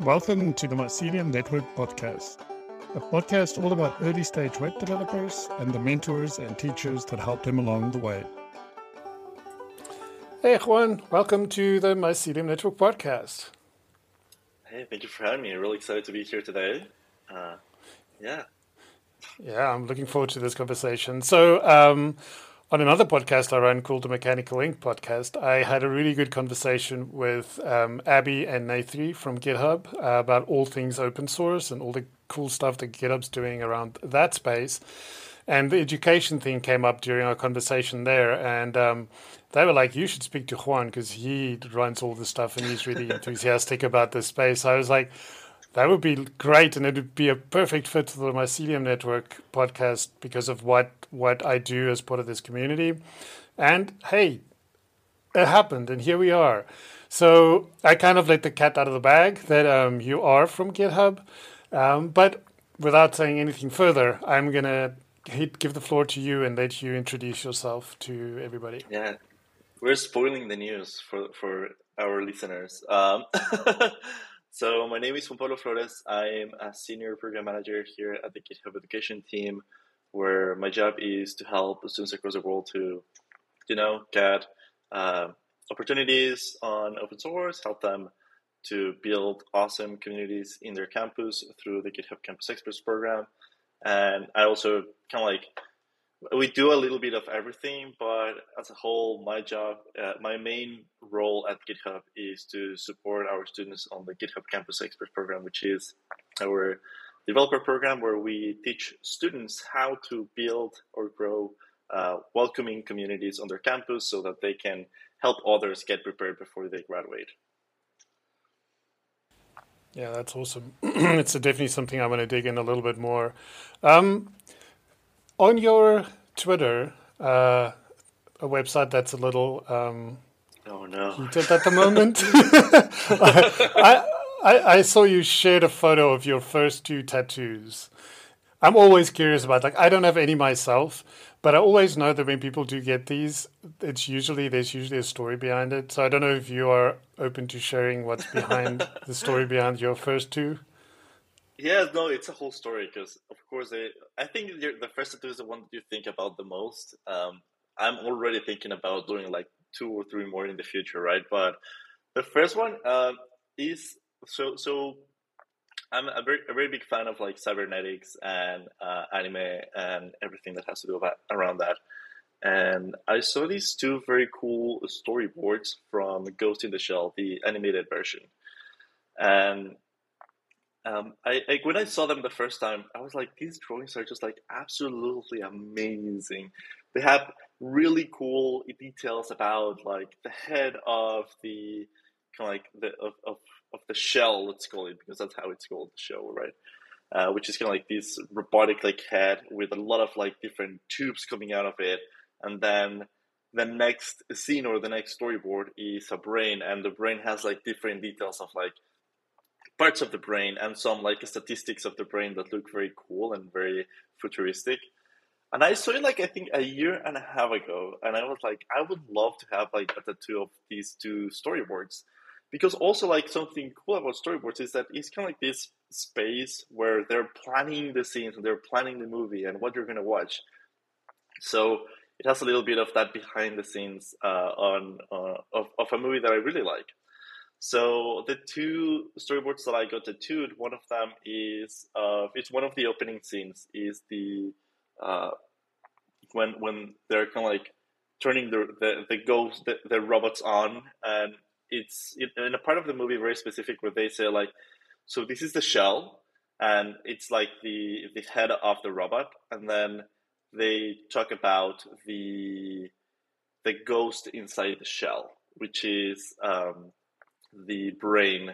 Welcome to the Mycelium Network podcast, a podcast all about early stage web developers and the mentors and teachers that help them along the way. Hey, Juan, welcome to the Mycelium Network podcast. Hey, thank you for having me. Really excited to be here today. Uh, yeah. Yeah, I'm looking forward to this conversation. So, um, on another podcast I run called the Mechanical Ink podcast, I had a really good conversation with um, Abby and Nathri from GitHub uh, about all things open source and all the cool stuff that GitHub's doing around that space. And the education thing came up during our conversation there. And um, they were like, you should speak to Juan because he runs all this stuff and he's really enthusiastic about this space. I was like, that would be great, and it would be a perfect fit for the Mycelium Network podcast because of what what I do as part of this community. And hey, it happened, and here we are. So I kind of let the cat out of the bag that um, you are from GitHub, um, but without saying anything further, I'm gonna give the floor to you and let you introduce yourself to everybody. Yeah, we're spoiling the news for for our listeners. Um, So my name is Juan Pablo Flores. I'm a senior program manager here at the GitHub Education team, where my job is to help students across the world to, you know, get uh, opportunities on open source, help them to build awesome communities in their campus through the GitHub Campus Experts program. And I also kind of like we do a little bit of everything, but as a whole, my job, uh, my main role at GitHub is to support our students on the GitHub Campus Expert program, which is our developer program where we teach students how to build or grow uh, welcoming communities on their campus so that they can help others get prepared before they graduate. Yeah, that's awesome. it's definitely something I want to dig in a little bit more. Um, on your Twitter, uh, a website that's a little um, oh no heated at the moment. I, I, I saw you shared a photo of your first two tattoos. I'm always curious about like I don't have any myself, but I always know that when people do get these, it's usually there's usually a story behind it. So I don't know if you are open to sharing what's behind the story behind your first two. Yeah, no, it's a whole story because, of course, I, I think the first tattoo is the one that you think about the most. Um, I'm already thinking about doing like two or three more in the future, right? But the first one uh, is so so. I'm a very, a very big fan of like cybernetics and uh, anime and everything that has to do about, around that. And I saw these two very cool storyboards from Ghost in the Shell, the animated version. And um, I, I, when I saw them the first time, I was like, these drawings are just like absolutely amazing. They have really cool details about like the head of the kind of like the of, of, of the shell, let's call it, because that's how it's called, the shell, right? Uh, which is kind of like this robotic like head with a lot of like different tubes coming out of it, and then the next scene or the next storyboard is a brain, and the brain has like different details of like parts of the brain and some like statistics of the brain that look very cool and very futuristic. And I saw it like I think a year and a half ago, and I was like, I would love to have like a tattoo of these two storyboards, because also like something cool about storyboards is that it's kind of like this space where they're planning the scenes and they're planning the movie and what you're gonna watch. So it has a little bit of that behind the scenes uh, on uh, of of a movie that I really like. So the two storyboards that I got tattooed, one of them is uh, it's one of the opening scenes is the uh, when when they're kind of like turning the the, the ghost the, the robots on, and it's in a part of the movie very specific where they say like, so this is the shell, and it's like the the head of the robot, and then they talk about the the ghost inside the shell, which is um, the brain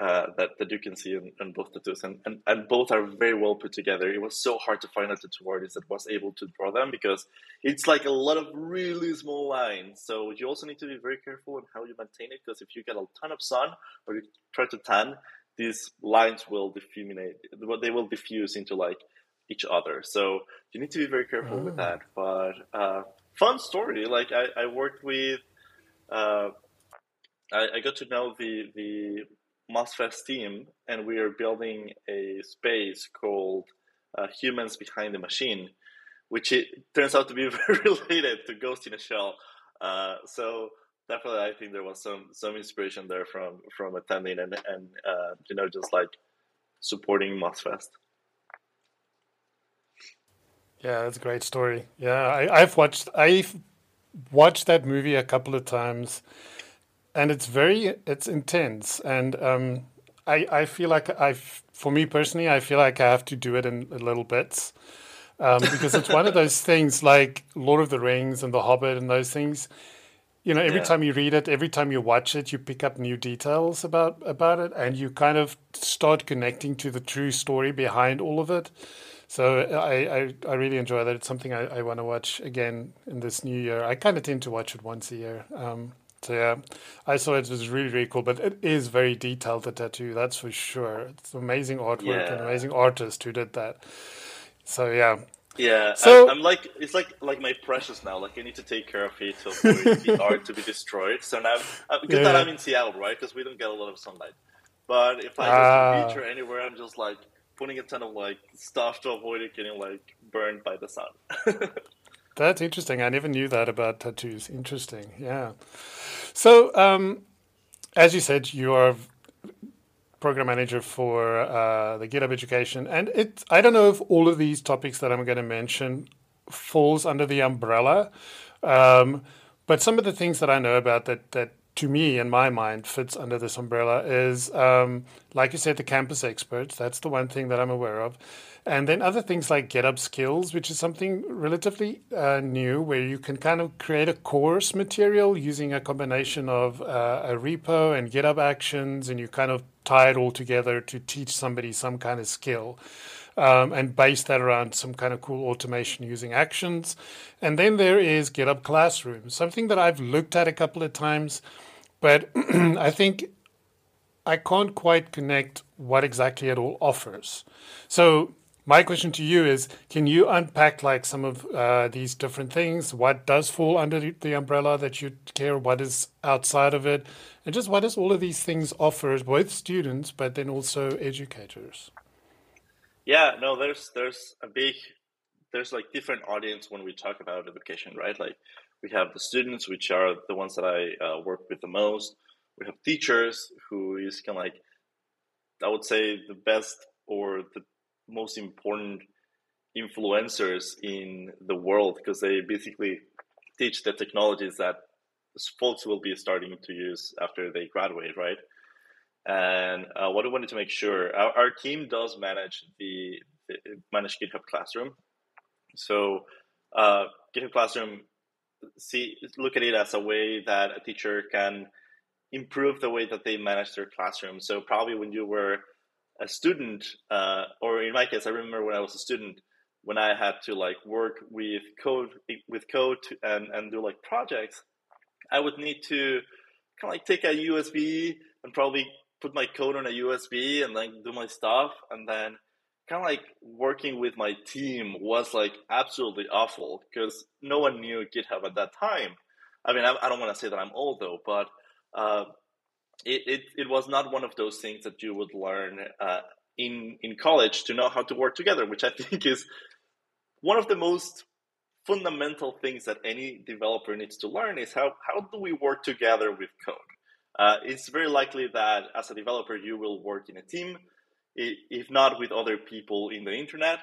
uh, that, that you can see in, in both tattoos. And, and, and both are very well put together. It was so hard to find a tattoo artist that was able to draw them because it's like a lot of really small lines. So you also need to be very careful on how you maintain it because if you get a ton of sun or you try to tan, these lines will diffuminate, they will diffuse into like each other. So you need to be very careful oh. with that. But uh, fun story. Like I, I worked with uh, I, I got to know the the MozFest team, and we are building a space called uh, Humans Behind the Machine, which it turns out to be very related to Ghost in a Shell. Uh, so definitely, I think there was some some inspiration there from from attending and and uh, you know just like supporting MozFest. Yeah, that's a great story. Yeah, I, I've watched I've watched that movie a couple of times, and it's very it's intense, and um, I I feel like I for me personally I feel like I have to do it in little bits. Um, because it's one of those things like Lord of the Rings and The Hobbit and those things. You know, every yeah. time you read it, every time you watch it, you pick up new details about about it, and you kind of start connecting to the true story behind all of it. So I, I, I, really enjoy that. It's something I, I want to watch again in this new year. I kind of tend to watch it once a year. Um, yeah, I saw it. It was really, really cool. But it is very detailed, the tattoo, that's for sure. It's amazing artwork yeah. and amazing artist who did that. So yeah. Yeah, so, I, am like it's like like my precious now. Like I need to take care of it to avoid the art to be destroyed. So now, uh, because yeah. I'm in Seattle, right? Because we don't get a lot of sunlight. But if I the beach or anywhere, I'm just like putting a ton of like stuff to avoid it getting like burned by the sun. That's interesting. I never knew that about tattoos. Interesting. Yeah. So, um, as you said, you are program manager for uh, the GitHub education, and it. I don't know if all of these topics that I'm going to mention falls under the umbrella, um, but some of the things that I know about that that to me, in my mind, fits under this umbrella is, um, like you said, the campus experts. That's the one thing that I'm aware of. And then other things like GitHub Skills, which is something relatively uh, new, where you can kind of create a course material using a combination of uh, a repo and GitHub Actions, and you kind of tie it all together to teach somebody some kind of skill. Um, and base that around some kind of cool automation using actions. And then there is GitHub Classroom, something that I've looked at a couple of times but I think I can't quite connect what exactly it all offers. So my question to you is can you unpack like some of uh, these different things what does fall under the umbrella that you care what is outside of it and just what does all of these things offer both students but then also educators yeah no there's there's a big there's like different audience when we talk about education right like we have the students, which are the ones that I uh, work with the most. We have teachers, who is kind of like, I would say, the best or the most important influencers in the world because they basically teach the technologies that folks will be starting to use after they graduate, right? And uh, what I wanted to make sure, our, our team does manage the, the manage GitHub Classroom. So uh, GitHub Classroom see look at it as a way that a teacher can improve the way that they manage their classroom. So probably when you were a student, uh, or in my case, I remember when I was a student, when I had to like work with code with code and and do like projects, I would need to kind of like take a USB and probably put my code on a USB and like do my stuff, and then kind of like working with my team was like absolutely awful because no one knew GitHub at that time. I mean, I, I don't want to say that I'm old though, but uh, it, it, it was not one of those things that you would learn uh, in in college to know how to work together, which I think is one of the most fundamental things that any developer needs to learn is how how do we work together with code. Uh, it's very likely that as a developer you will work in a team if not with other people in the internet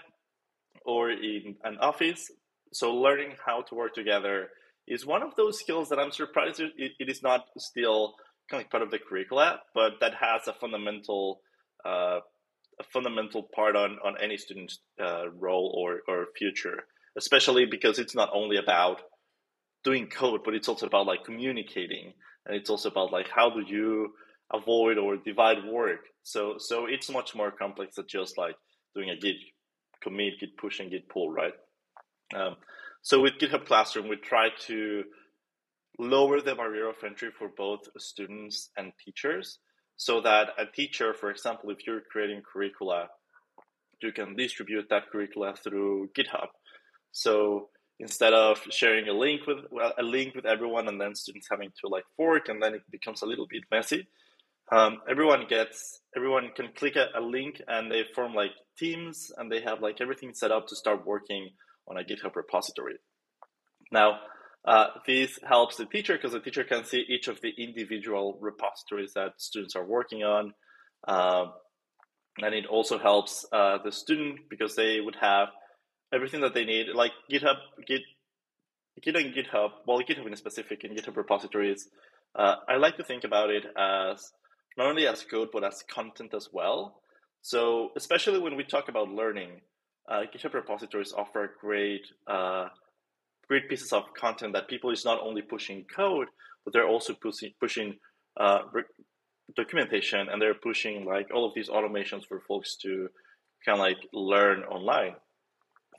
or in an office. So learning how to work together is one of those skills that I'm surprised it, is not still kind of part of the curricula, but that has a fundamental uh, a fundamental part on on any student's uh, role or or future, especially because it's not only about doing code, but it's also about like communicating, and it's also about like how do you avoid or divide work. So so it's much more complex than just like doing a git commit, git push, and git pull, right? Um, so with GitHub Classroom, we try to lower the barrier of entry for both students and teachers, so that a teacher, for example, if you're creating curricula, you can distribute that curricula through GitHub. So instead of sharing a link with well, a link with everyone and then students having to like fork and then it becomes a little bit messy um, everyone gets everyone can click a, a, link and they form like teams and they have like everything set up to start working on a GitHub repository. Now, uh, this helps the teacher because the teacher can see each of the individual repositories that students are working on. Uh, and it also helps uh, the student because they would have everything that they need, like GitHub, Git, Git and GitHub, well, GitHub in specific and GitHub repositories. Uh, I like to think about it as not only as code but as content as well. So especially when we talk about learning, uh, GitHub repositories offer great uh, great pieces of content that people is not only pushing code, but they're also pushing pushing uh, documentation and they're pushing like all of these automations for folks to kind of like learn online.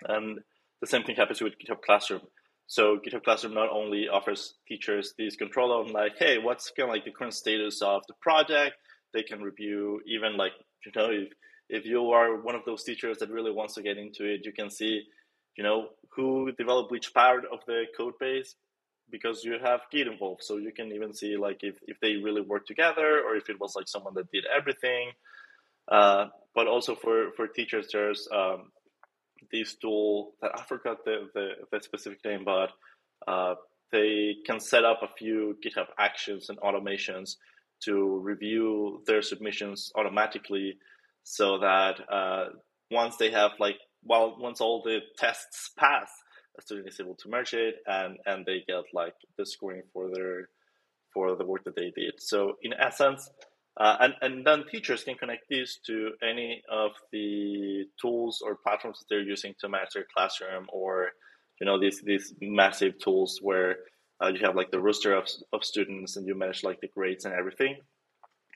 And the same thing happens with GitHub Classroom. So GitHub Classroom not only offers teachers these control on like, hey, what's kind of like the current status of the project? They can review even like, you know, if, if you are one of those teachers that really wants to get into it, you can see, you know, who developed which part of the code base because you have Git involved. So you can even see like if, if they really work together or if it was like someone that did everything. Uh, but also for, for teachers, there's um, this tool that I forgot the, the, the specific name, but uh, they can set up a few GitHub actions and automations to review their submissions automatically so that uh, once they have like well once all the tests pass a student is able to merge it and and they get like the scoring for their for the work that they did. So in essence uh, and, and then teachers can connect these to any of the tools or platforms that they're using to manage their classroom or you know these these massive tools where uh, you have like the roster of, of students and you manage like the grades and everything.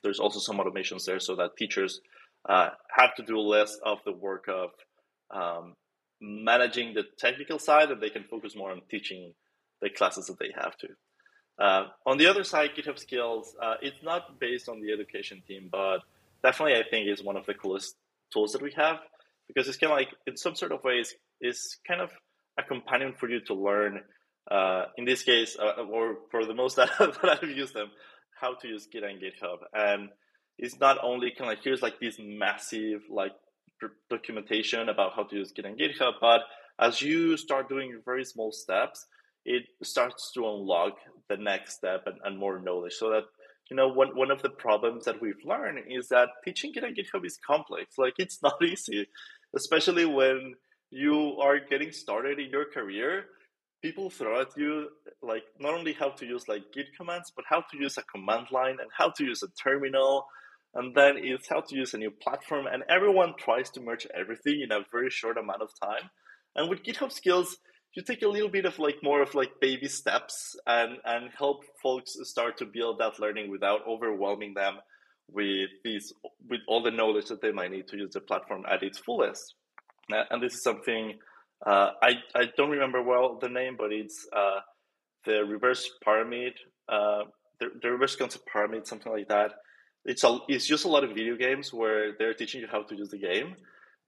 There's also some automations there so that teachers uh, have to do less of the work of um, managing the technical side and they can focus more on teaching the classes that they have to uh, on the other side, GitHub Skills, uh, it's not based on the education team, but definitely I think is one of the coolest tools that we have because it's kind of like, in some sort of ways, is kind of a companion for you to learn. Uh, in this case, uh, or for the most that I've used them, how to use Git and GitHub. And it's not only kind of like here's like this massive like documentation about how to use Git and GitHub, but as you start doing very small steps, it starts to unlock the next step and, and more knowledge. So that you know one, one of the problems that we've learned is that teaching Git and GitHub is complex. Like it's not easy especially when you are getting started in your career. People throw at you like not only how to use like git commands but how to use a command line and how to use a terminal and then it's how to use a new platform. And everyone tries to merge everything in a very short amount of time. And with github skills you take a little bit of like more of like baby steps and and help folks start to build that learning without overwhelming them with these with all the knowledge that they might need to use the platform at its fullest. Uh, and this is something uh, I, I don't remember well the name but it's uh, the reverse pyramid uh, the, the reverse concept pyramid something like that. It's a, it's just a lot of video games where they're teaching you how to use the game.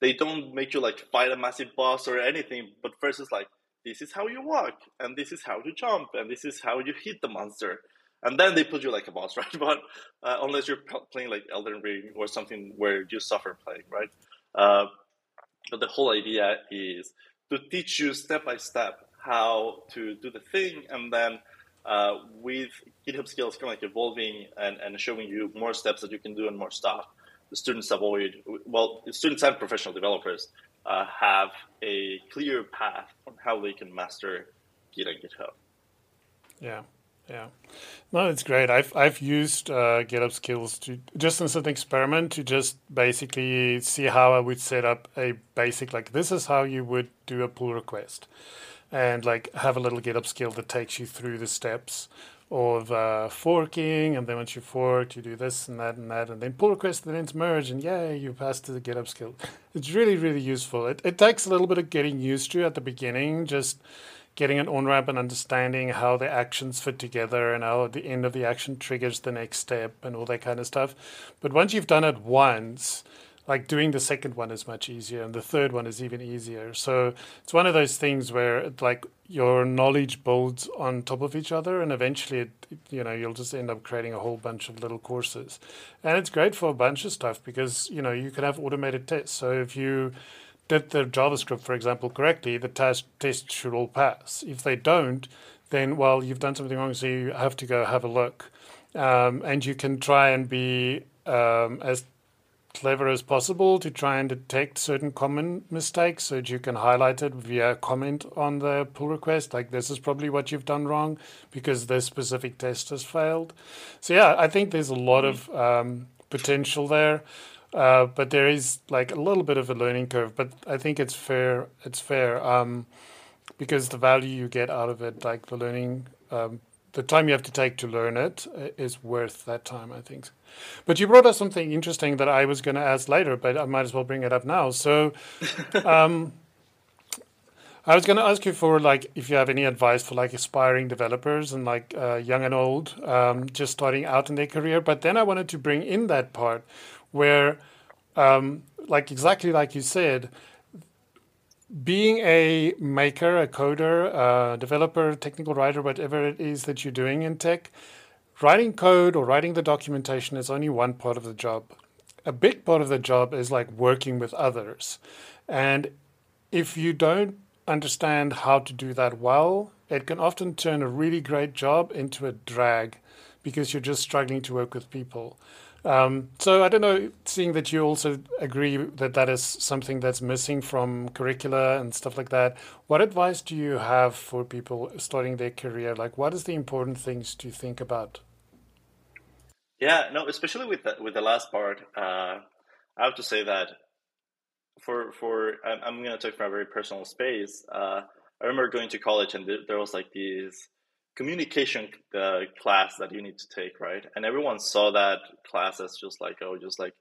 They don't make you like fight a massive boss or anything but first it's like this is how you walk, and this is how you jump, and this is how you hit the monster. And then they put you like a boss, right? But uh, unless you're playing like Elden Ring or something where you suffer playing, right? Uh, but the whole idea is to teach you step by step how to do the thing, and then uh, with GitHub skills kind of like evolving and, and showing you more steps that you can do and more stuff, the students avoid, well, students and professional developers uh, have a clear path on how they can master Git and GitHub. Yeah, yeah, no, it's great. I've I've used uh, GitHub Skills to just as an experiment to just basically see how I would set up a basic like this is how you would do a pull request, and like have a little GitHub skill that takes you through the steps of uh, forking, and then once you fork, you do this and that and that, and then pull request, and then it's merge, and yay, you pass to the GitHub skill. It's really, really useful. It, it takes a little bit of getting used to at the beginning, just getting an on ramp and understanding how the actions fit together and how the end of the action triggers the next step and all that kind of stuff. But once you've done it once, like doing the second one is much easier and the third one is even easier. So it's one of those things where like your knowledge builds on top of each other and eventually it, you know you'll just end up creating a whole bunch of little courses. And it's great for a bunch of stuff because you know you can have automated tests. So if you did the javascript for example correctly the test test should all pass. If they don't then well you've done something wrong so you have to go have a look. Um, and you can try and be um, as clever as possible to try and detect certain common mistakes so that you can highlight it via comment on the pull request. Like this is probably what you've done wrong because this specific test has failed. So yeah i think there's a lot of um, potential there. Uh, but there is like a little bit of a learning curve but i think it's fair it's fair um, because the value you get out of it like the learning um, the time you have to take to learn it uh, worth that time, I think. But you brought up something interesting that I was going to ask later, but I might as well bring it up now. So, um, I was going to ask you for like if you have any advice for like aspiring developers and like uh, young and old, um, just starting out in their career. But then I wanted to bring in that part where, um, like exactly like you said, being a maker, a coder, a developer, technical writer, whatever it is that you're doing in tech, writing code or writing the documentation is only one part of the job. A big part of the job is like working with others. And if you don't understand how to do that well, it can often turn a really great job into a drag because you're just struggling to work with people. Um, so I don't know, seeing that you also agree that that is something that's missing from curricula and stuff like that, what advice do you have for people starting their career? Like, what is the important things to think about? Yeah, no, especially with the, with the last part, uh, I have to say that for for I'm, I'm going to talk from a very personal space. Uh, I remember going to college and there was like these communication uh, class that you need to take, right? And everyone saw that class as just like, oh, just like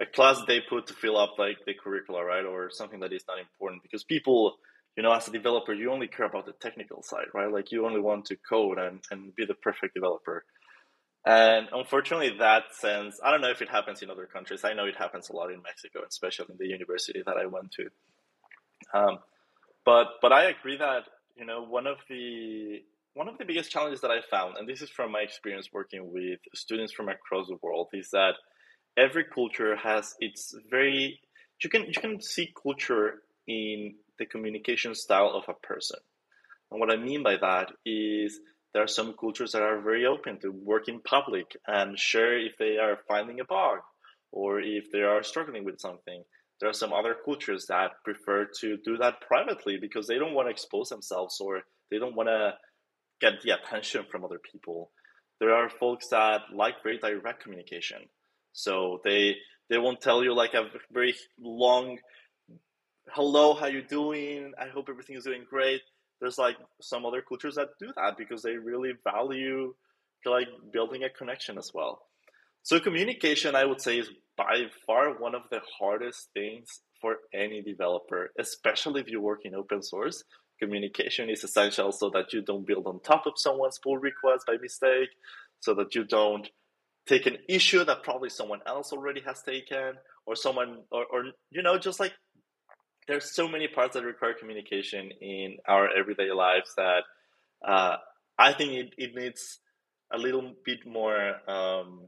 a class they put to fill up like the curricula, right? Or something that is not important because people, you know, as a developer, you only care about the technical side, right? Like you only want to code and, and be the perfect developer. And unfortunately, that sense, I don't know if it happens in other countries. I know it happens a lot in Mexico, especially in the university that I went to. Um, but but I agree that you know one of the one of the biggest challenges that I found, and this is from my experience working with students from across the world, is that every culture has its very you can you can see culture in the communication style of a person. And what I mean by that is there are some cultures that are very open to work in public and share if they are finding a bug or if they are struggling with something. There are some other cultures that prefer to do that privately because they don't want to expose themselves or they don't want to get the attention from other people. There are folks that like very direct communication. So they they won't tell you like a very long hello, how you doing? I hope everything is doing great. There's like some other cultures that do that because they really value like building a connection as well. So communication I would say is by far one of the hardest things for any developer, especially if you work in open source, communication is essential so that you don't build on top of someone's pull request by mistake, so that you don't take an issue that probably someone else already has taken, or someone, or, or you know, just like there's so many parts that require communication in our everyday lives that uh, I think it, it needs a little bit more. Um,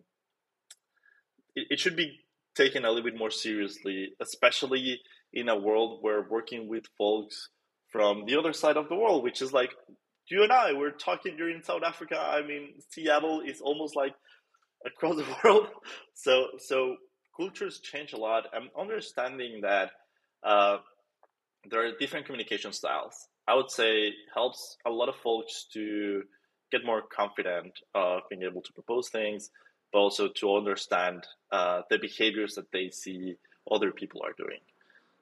it, it should be taken a little bit more seriously, especially in a world where working with folks from the other side of the world, which is like you and I, we're talking, you're in South Africa. I mean, Seattle is almost like across the world. So, so cultures change a lot. I'm understanding that uh, there are different communication styles. I would say helps a lot of folks to get more confident of being able to propose things, but also to understand uh, the behaviors that they see other people are doing.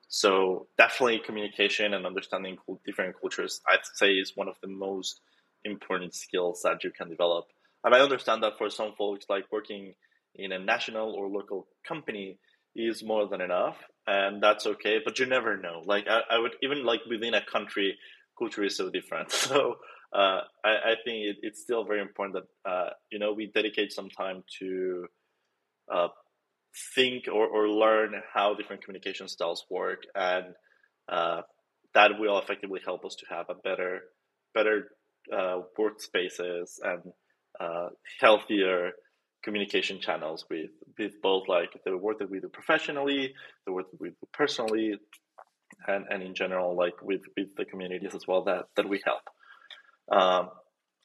So definitely communication and understanding different cultures, I'd say, is one of the most important skills that you can develop. And I understand that for some folks, like working in a national or local company is more than enough, and that's okay. But you never know. Like I, I would even like within a country, culture is so different. So uh, I, I, think it, it's still very important that uh, you know we dedicate some time to uh, think or, or learn how different communication styles work and uh, that will effectively help us to have a better better uh, workspaces and uh, healthier communication channels with with both like the work that we do professionally, the work that we do personally, and, and in general like with, with the communities as well that, that we help. Um,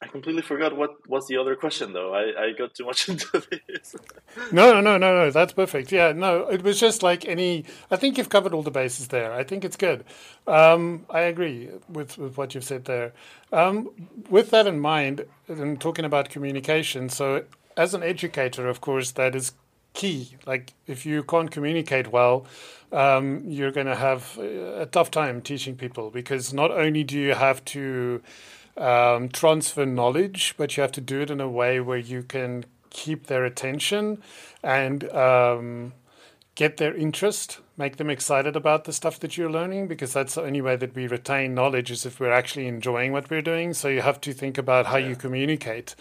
I completely forgot what was the other question though. I, I got too much into this. no, no, no, no, no. That's perfect. Yeah, no, it was just like any. I think you've covered all the bases there. I think it's good. Um, I agree with, with what you've said there. Um, with that in mind, and talking about communication, so as an educator, of course, that is key. Like if you can't communicate well, um, you're going to have a tough time teaching people because not only do you have to um, transfer knowledge, but you have to do it in a way where you can keep their attention and um, get their interest, make them excited about the stuff that you're learning, because that's the only way that we retain knowledge is if we're actually enjoying what we're doing. So you have to think about how yeah. you communicate.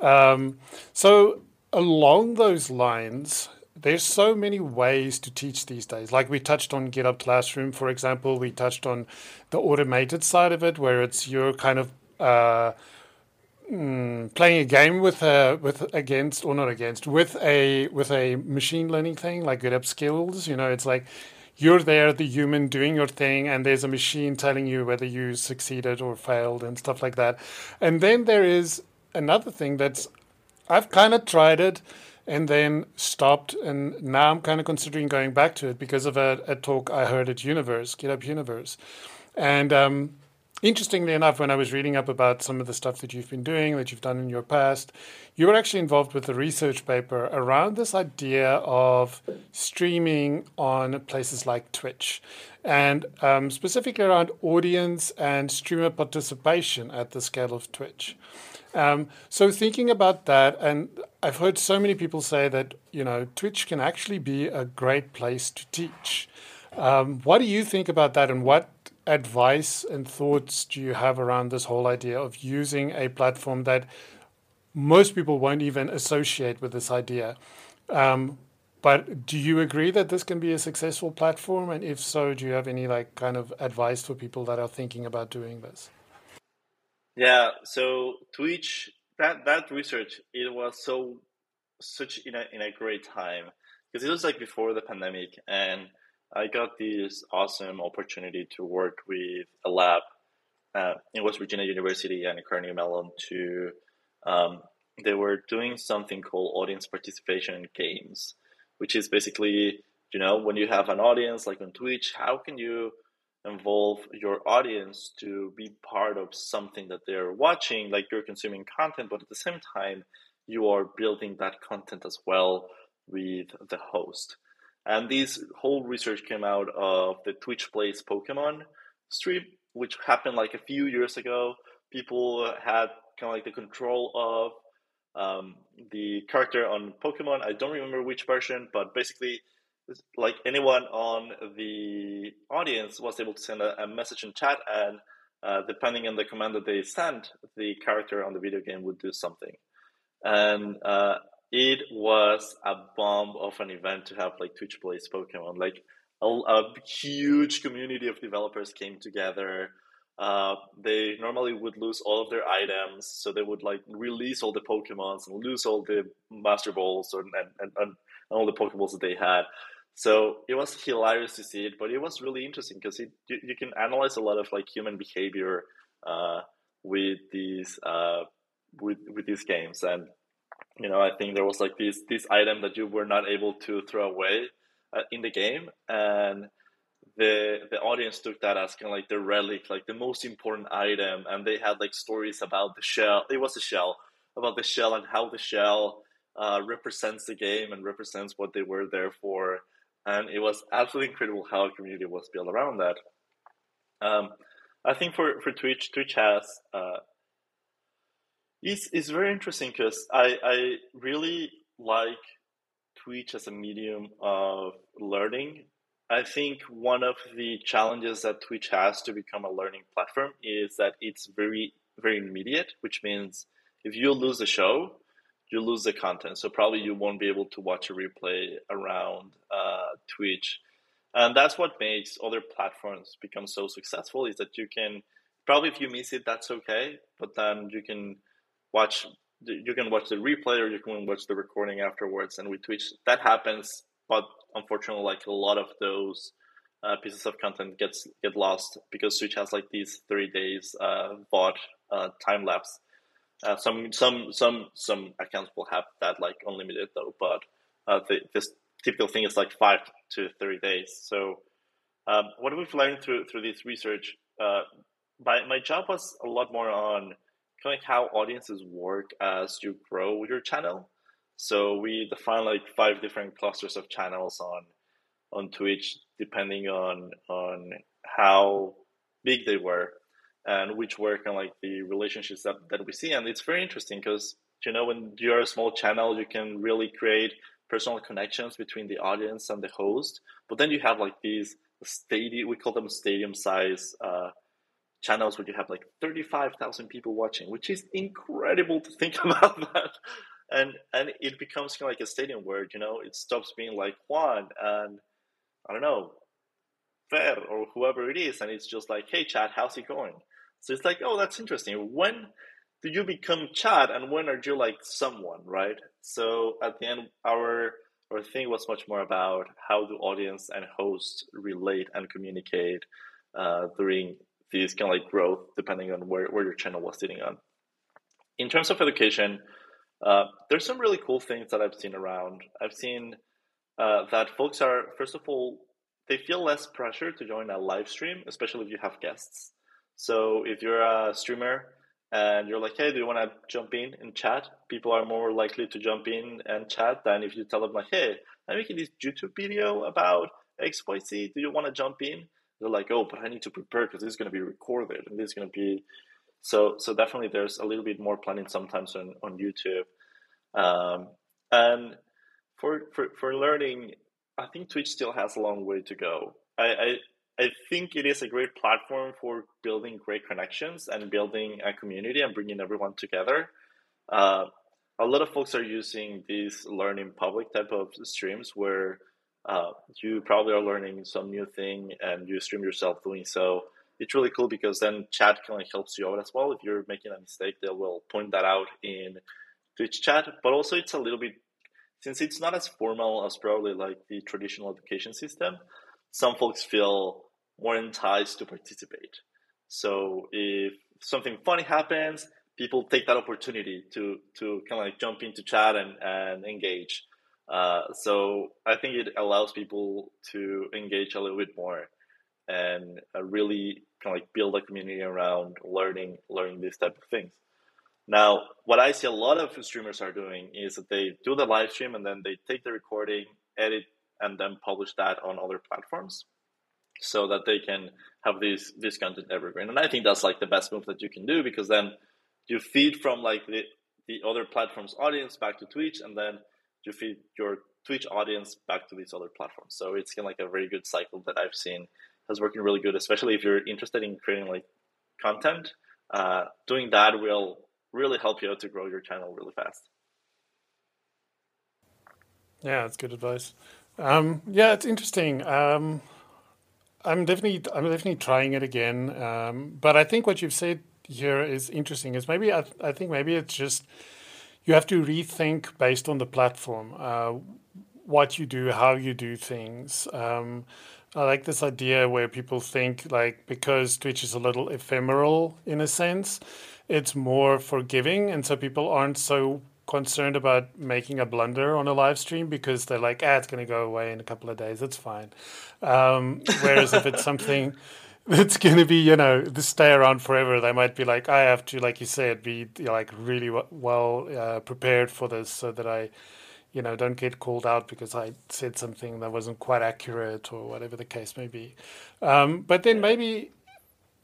Um, so along those lines, there's so many ways to teach these days. Like we touched on GitHub Classroom, for example, we touched on the automated side of it, where it's you're kind of uh, mm, playing a game with a with against or not against with a with a machine learning thing like GitHub Skills. You know, it's like you're there, the human doing your thing, and there's a machine telling you whether you succeeded or failed and stuff like that. And then there is another thing that's I've kind of tried it and then stopped, and now I'm kind of considering going back to it because of a, a talk I heard at Universe, GitHub Universe, and um, Interestingly enough, when I was reading up about some of the stuff that you've been doing, that you've done in your past, you were actually involved with a research paper around this idea of streaming on places like Twitch, and um, specifically around audience and streamer participation at the scale of Twitch. Um, so thinking about that, and I've heard so many people say that you know Twitch can actually be a great place to teach. Um, what do you think about that, and what advice and thoughts do you have around this whole idea of using a platform that most people won't even associate with this idea? Um, but do you agree that this can be a successful platform? And if so, do you have any like kind of advice for people that are thinking about doing this? Yeah, so Twitch that that research it was so such in a in a great time because it was like before the pandemic and I got this awesome opportunity to work with a lab uh, in West Virginia University and Carnegie Mellon to um, they were doing something called audience participation games, which is basically you know when you have an audience like on Twitch, how can you involve your audience to be part of something that they're watching, like you're consuming content, but at the same time you are building that content as well with the host. And this whole research came out of the Twitch Plays Pokemon stream, which happened like a few years ago. People had kind of like the control of um, the character on Pokemon. I don't remember which version, but basically, like anyone on the audience was able to send a, a message in chat, and uh, depending on the command that they sent, the character on the video game would do something. And uh, it was a bomb of an event to have like Twitch plays Pokemon. Like a, a huge community of developers came together. Uh, they normally would lose all of their items, so they would like release all the Pokemons and lose all the Master Balls or, and, and, and all the Pokeballs that they had. So it was hilarious to see it, but it was really interesting because you, you can analyze a lot of like human behavior uh, with these uh, with with these games, and you know, I think there was like this this item that you were not able to throw away uh, in the game, and the the audience took that as kind of like the relic, like the most important item, and they had like stories about the shell. It was a shell about the shell and how the shell uh, represents the game and represents what they were there for, and it was absolutely incredible how a community was built around that. Um, I think for for Twitch, Twitch has uh, it's, it's very interesting because I, I really like Twitch as a medium of learning. I think one of the challenges that Twitch has to become a learning platform is that it's very, very immediate, which means if you lose a show, you lose the content. So probably you won't be able to watch a replay around uh, Twitch. And that's what makes other platforms become so successful is that you can probably if you miss it, that's okay. But then you can watch you can watch the replay or you can watch the recording afterwards. And we Twitch, that happens, but unfortunately, like a lot of those uh, pieces of content gets get lost because Twitch has like these three days uh, VOD uh, time lapse. Uh, some some some some accounts will have that like unlimited though, but uh, the, this typical thing is like five to thirty days. So um, what we've learned through through this research, uh, my my job was a lot more on kind of how audiences work as you grow your channel. So we define like five different clusters of channels on on Twitch, depending on on how big they were and which were kind of like the relationships that, that we see. And it's very interesting because you know when you're a small channel, you can really create personal connections between the audience and the host. But then you have like these stadium, we call them stadium size uh, channels where you have like 35,000 people watching, which is incredible to think about that. And and it becomes kind of like a stadium where, you know, it stops being like Juan and I don't know, Fer or whoever it is, and it's just like, hey Chad, how's it going? So it's like, oh, that's interesting. When do you become Chad and when are you like someone, right? So at the end our our thing was much more about how do audience and host relate and communicate uh, during these kind of like growth depending on where, where your channel was sitting on. In terms of education, uh, there's some really cool things that I've seen around. I've seen uh, that folks are, first of all, they feel less pressure to join a live stream, especially if you have guests. So if you're a streamer and you're like, hey, do you want to jump in and chat? People are more likely to jump in and chat than if you tell them like, hey, I'm making this YouTube video about XYZ. Do you want to jump in? They're like, oh, but I need to prepare because this is going to be recorded and this is going to be so so definitely there's a little bit more planning sometimes on on YouTube, um, and for for for learning, I think Twitch still has a long way to go. I, I I think it is a great platform for building great connections and building a community and bringing everyone together. Uh, a lot of folks are using these learning public type of streams where uh, you probably are learning some new thing and you stream yourself doing so. It's really cool because then chat kind of helps you out as well. If you're making a mistake, they will point that out in Twitch chat. But also, it's a little bit since it's not as formal as probably like the traditional education system. Some folks feel more enticed to participate. So if something funny happens, people take that opportunity to to kind of like jump into chat and, and engage. Uh, so I think it allows people to engage a little bit more and uh, really kind of like build a community around learning learning these type of things. Now, what I see a lot of streamers are doing is that they do the live stream and then they take the recording, edit, and then publish that on other platforms so that they can have this this content evergreen. And I think that's like the best move that you can do because then you feed from like the the other platforms audience back to Twitch and then you feed your Twitch audience back to these other platforms. So it's kind of like a very good cycle that I've seen has working really good, especially if you're interested in creating like content. Uh, doing that will really help you out to grow your channel really fast. Yeah, that's good advice. Um, yeah, it's interesting. Um, I'm definitely I'm definitely trying it again. Um, but I think what you've said here is interesting. Is maybe I, I think maybe it's just you have to rethink based on the platform uh, what you do, how you do things. Um, I like this idea where people think like because Twitch is a little ephemeral in a sense, it's more forgiving, and so people aren't so concerned about making a blunder on a live stream because they're like, ah, it's going to go away in a couple of days. It's fine. Um, whereas if it's something it's going to be, you know, to stay around forever. They might be like, I have to, like you said, be like really well uh, prepared for this so that I, you know, don't get called out because I said something that wasn't quite accurate or whatever the case may be. Um, but then maybe,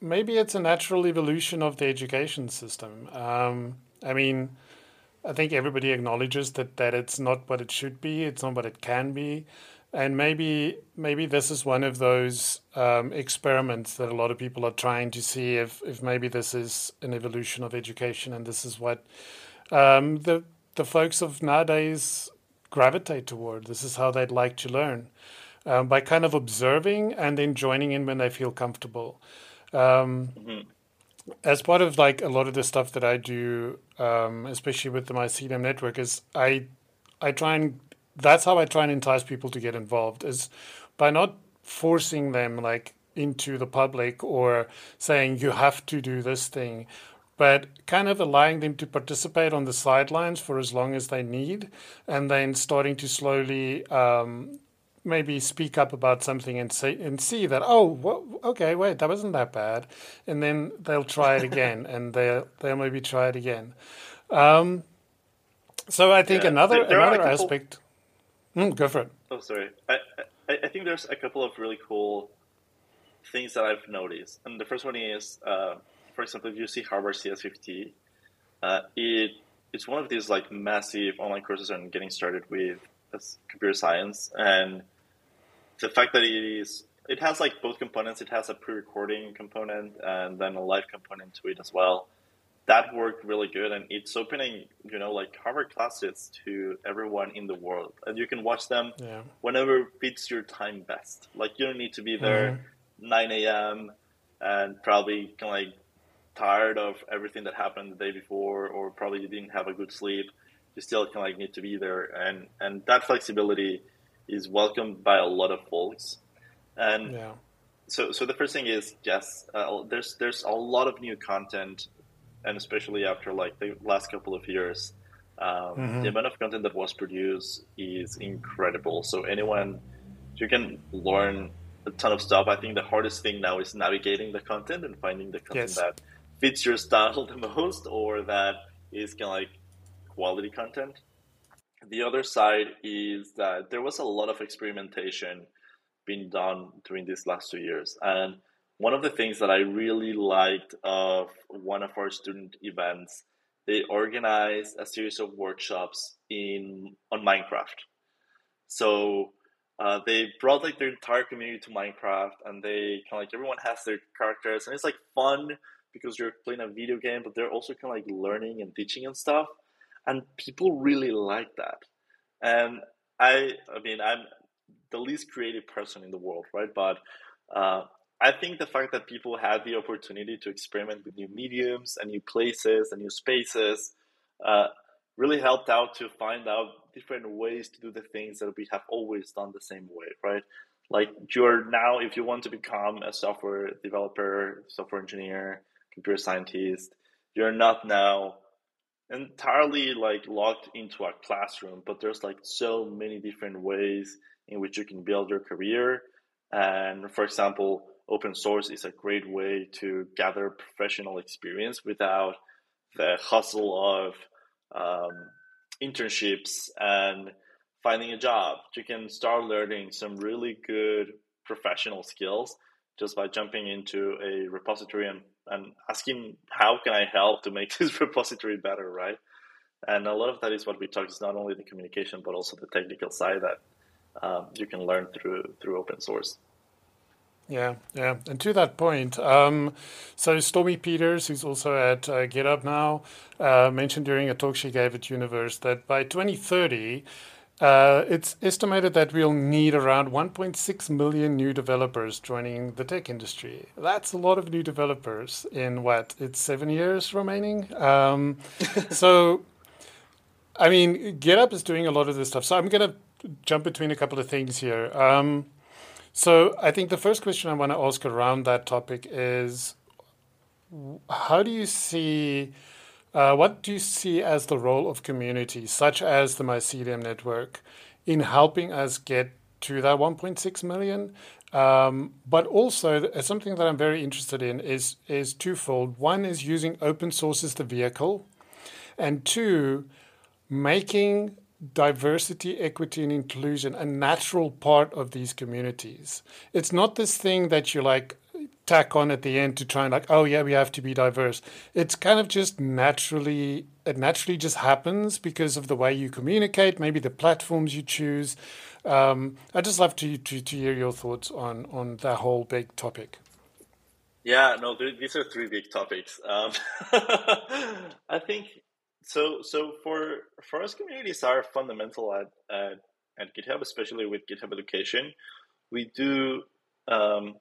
maybe it's a natural evolution of the education system. Um, I mean, I think everybody acknowledges that that it's not what it should be. It's not what it can be and maybe maybe this is one of those um, experiments that a lot of people are trying to see if if maybe this is an evolution of education and this is what um, the the folks of nowadays gravitate toward. This is how they'd like to learn um, by kind of observing and then joining in when they feel comfortable. Um, mm-hmm. As part of like a lot of the stuff that I do, um, especially with the Mycelium network, is I I try and that's how I try and entice people to get involved is by not forcing them like into the public or saying you have to do this thing, but kind of allowing them to participate on the sidelines for as long as they need, and then starting to slowly um, maybe speak up about something and say and see that oh well, okay wait that wasn't that bad, and then they'll try it again and they'll they'll maybe try it again. Um, so I think yeah, another another aspect. Mm, go for it. Oh, sorry. I, I, I think there's a couple of really cool things that I've noticed, and the first one is, uh, for example, if you see Harvard CS50, uh, it it's one of these like massive online courses on getting started with computer science, and the fact that it is it has like both components. It has a pre-recording component and then a live component to it as well that worked really good and it's opening you know like harvard classes to everyone in the world and you can watch them yeah. whenever fits your time best like you don't need to be there mm-hmm. 9 a.m and probably kind of like tired of everything that happened the day before or probably you didn't have a good sleep you still kind of like need to be there and and that flexibility is welcomed by a lot of folks and yeah. so so the first thing is yes uh, there's there's a lot of new content and especially after like the last couple of years, um, mm-hmm. the amount of content that was produced is incredible. So anyone, you can learn a ton of stuff. I think the hardest thing now is navigating the content and finding the content yes. that fits your style the most, or that is kind of like quality content. The other side is that there was a lot of experimentation being done during these last two years, and one of the things that I really liked of one of our student events, they organized a series of workshops in on Minecraft. So uh, they brought like their entire community to Minecraft, and they kind of like everyone has their characters, and it's like fun because you're playing a video game, but they're also kind of like learning and teaching and stuff, and people really like that. And I, I mean, I'm the least creative person in the world, right? But uh, I think the fact that people had the opportunity to experiment with new mediums and new places and new spaces uh, really helped out to find out different ways to do the things that we have always done the same way, right? Like you're now, if you want to become a software developer, software engineer, computer scientist, you're not now entirely like locked into a classroom, but there's like so many different ways in which you can build your career. And for example, open source is a great way to gather professional experience without the hustle of um, internships and finding a job. You can start learning some really good professional skills just by jumping into a repository and, and asking how can I help to make this repository better, right? And a lot of that is what we talk is not only the communication but also the technical side that um, you can learn through through open source. Yeah, yeah. And to that point, um, so Stormy Peters, who's also at uh, GitHub now, uh, mentioned during a talk she gave at Universe that by 2030, uh, it's estimated that we'll need around 1.6 million new developers joining the tech industry. That's a lot of new developers in what? It's seven years remaining. Um, so, I mean, GitHub is doing a lot of this stuff. So I'm going to jump between a couple of things here. Um, so I think the first question I want to ask around that topic is how do you see uh, what do you see as the role of communities such as the mycelium network in helping us get to that 1.6 million? Um, but also something that i'm very interested in is is twofold. One is using open source as the vehicle and two making diversity, equity, and inclusion a natural part of these communities. It's not this thing that you like tack on at the end to try and like, oh yeah, we have to be diverse. It's kind of just naturally, it naturally just happens because of the way you communicate, maybe the platforms you choose. Um, I'd just love to, to, to hear your thoughts on on that whole big topic. Yeah, no, these are three big topics. Um, I think so so for for us, communities are fundamental at, at at GitHub, especially with GitHub Education. We do um,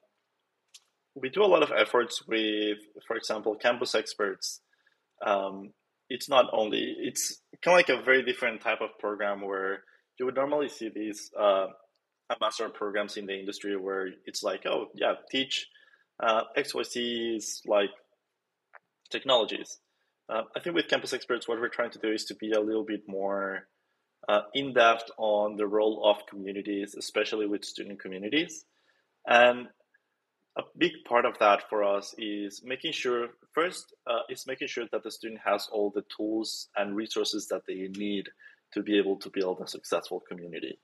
we do a lot of efforts with, for example, campus experts. Um, it's not only it's kind of like a very different type of program where you would normally see these uh, ambassador programs in the industry where it's like, oh yeah, teach uh, XYZ's like technologies. Uh, I think with campus experts, what we're trying to do is to be a little bit more uh, in depth on the role of communities, especially with student communities. And a big part of that for us is making sure first uh, is making sure that the student has all the tools and resources that they need to be able to build a successful community.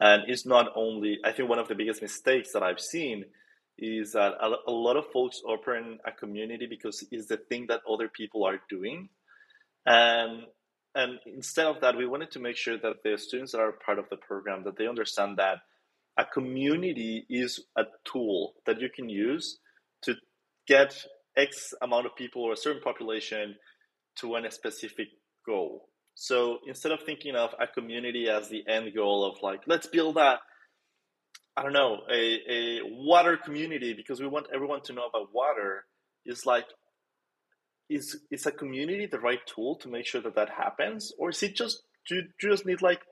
And it's not only, I think one of the biggest mistakes that I've seen is that a, lot of folks open a community because it's the thing that other people are doing. And and instead of that, we wanted to make sure that the students that are part of the program that they understand that a community is a tool that you can use to get X amount of people or a certain population to a specific goal. So instead of thinking of a community as the end goal of like, let's build a, I don't know, a, a water community because we want everyone to know about water, is like, is is a community the right tool to make sure that that happens, or is it just do you just need like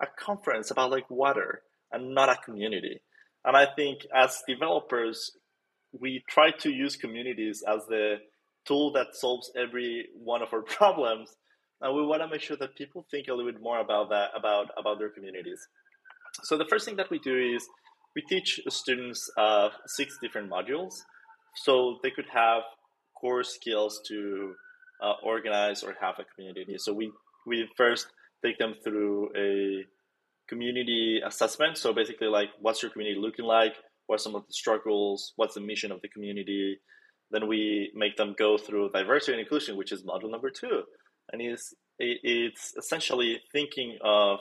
a conference about like water and not a community? And I think as developers, we try to use communities as the tool that solves every one of our problems. And we want to make sure that people think a little bit more about that about about their communities so the first thing that we do is we teach students uh, six different modules. So they could have core skills to uh, organize or have a community. So we we first take them through a community assessment. So basically like what's your community looking like? What are some of the struggles? What's the mission of the community? Then we make them go through diversity and inclusion which is module number two. And it's it's essentially thinking of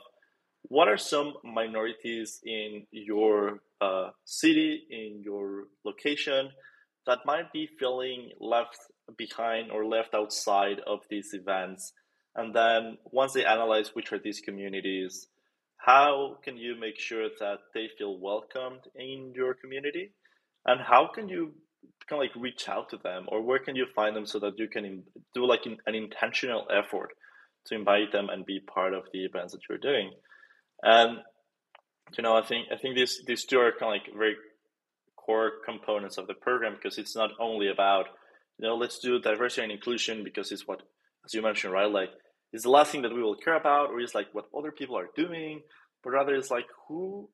what are some minorities in your uh, city, in your location, that might be feeling left behind or left outside of these events. And then once they analyze which are these communities, how can you make sure that they feel welcomed in your community? And how can you kind of like reach out to them or where can you find them so that you can do like an intentional effort to invite them and be part of the events that you're doing. And you know, I think I think these these two are kind of like very core components of the program because it's not only about you know let's do diversity and inclusion because it's what as you mentioned right? Like it's the last thing that we will care about or it's like what other people are doing but rather it's like who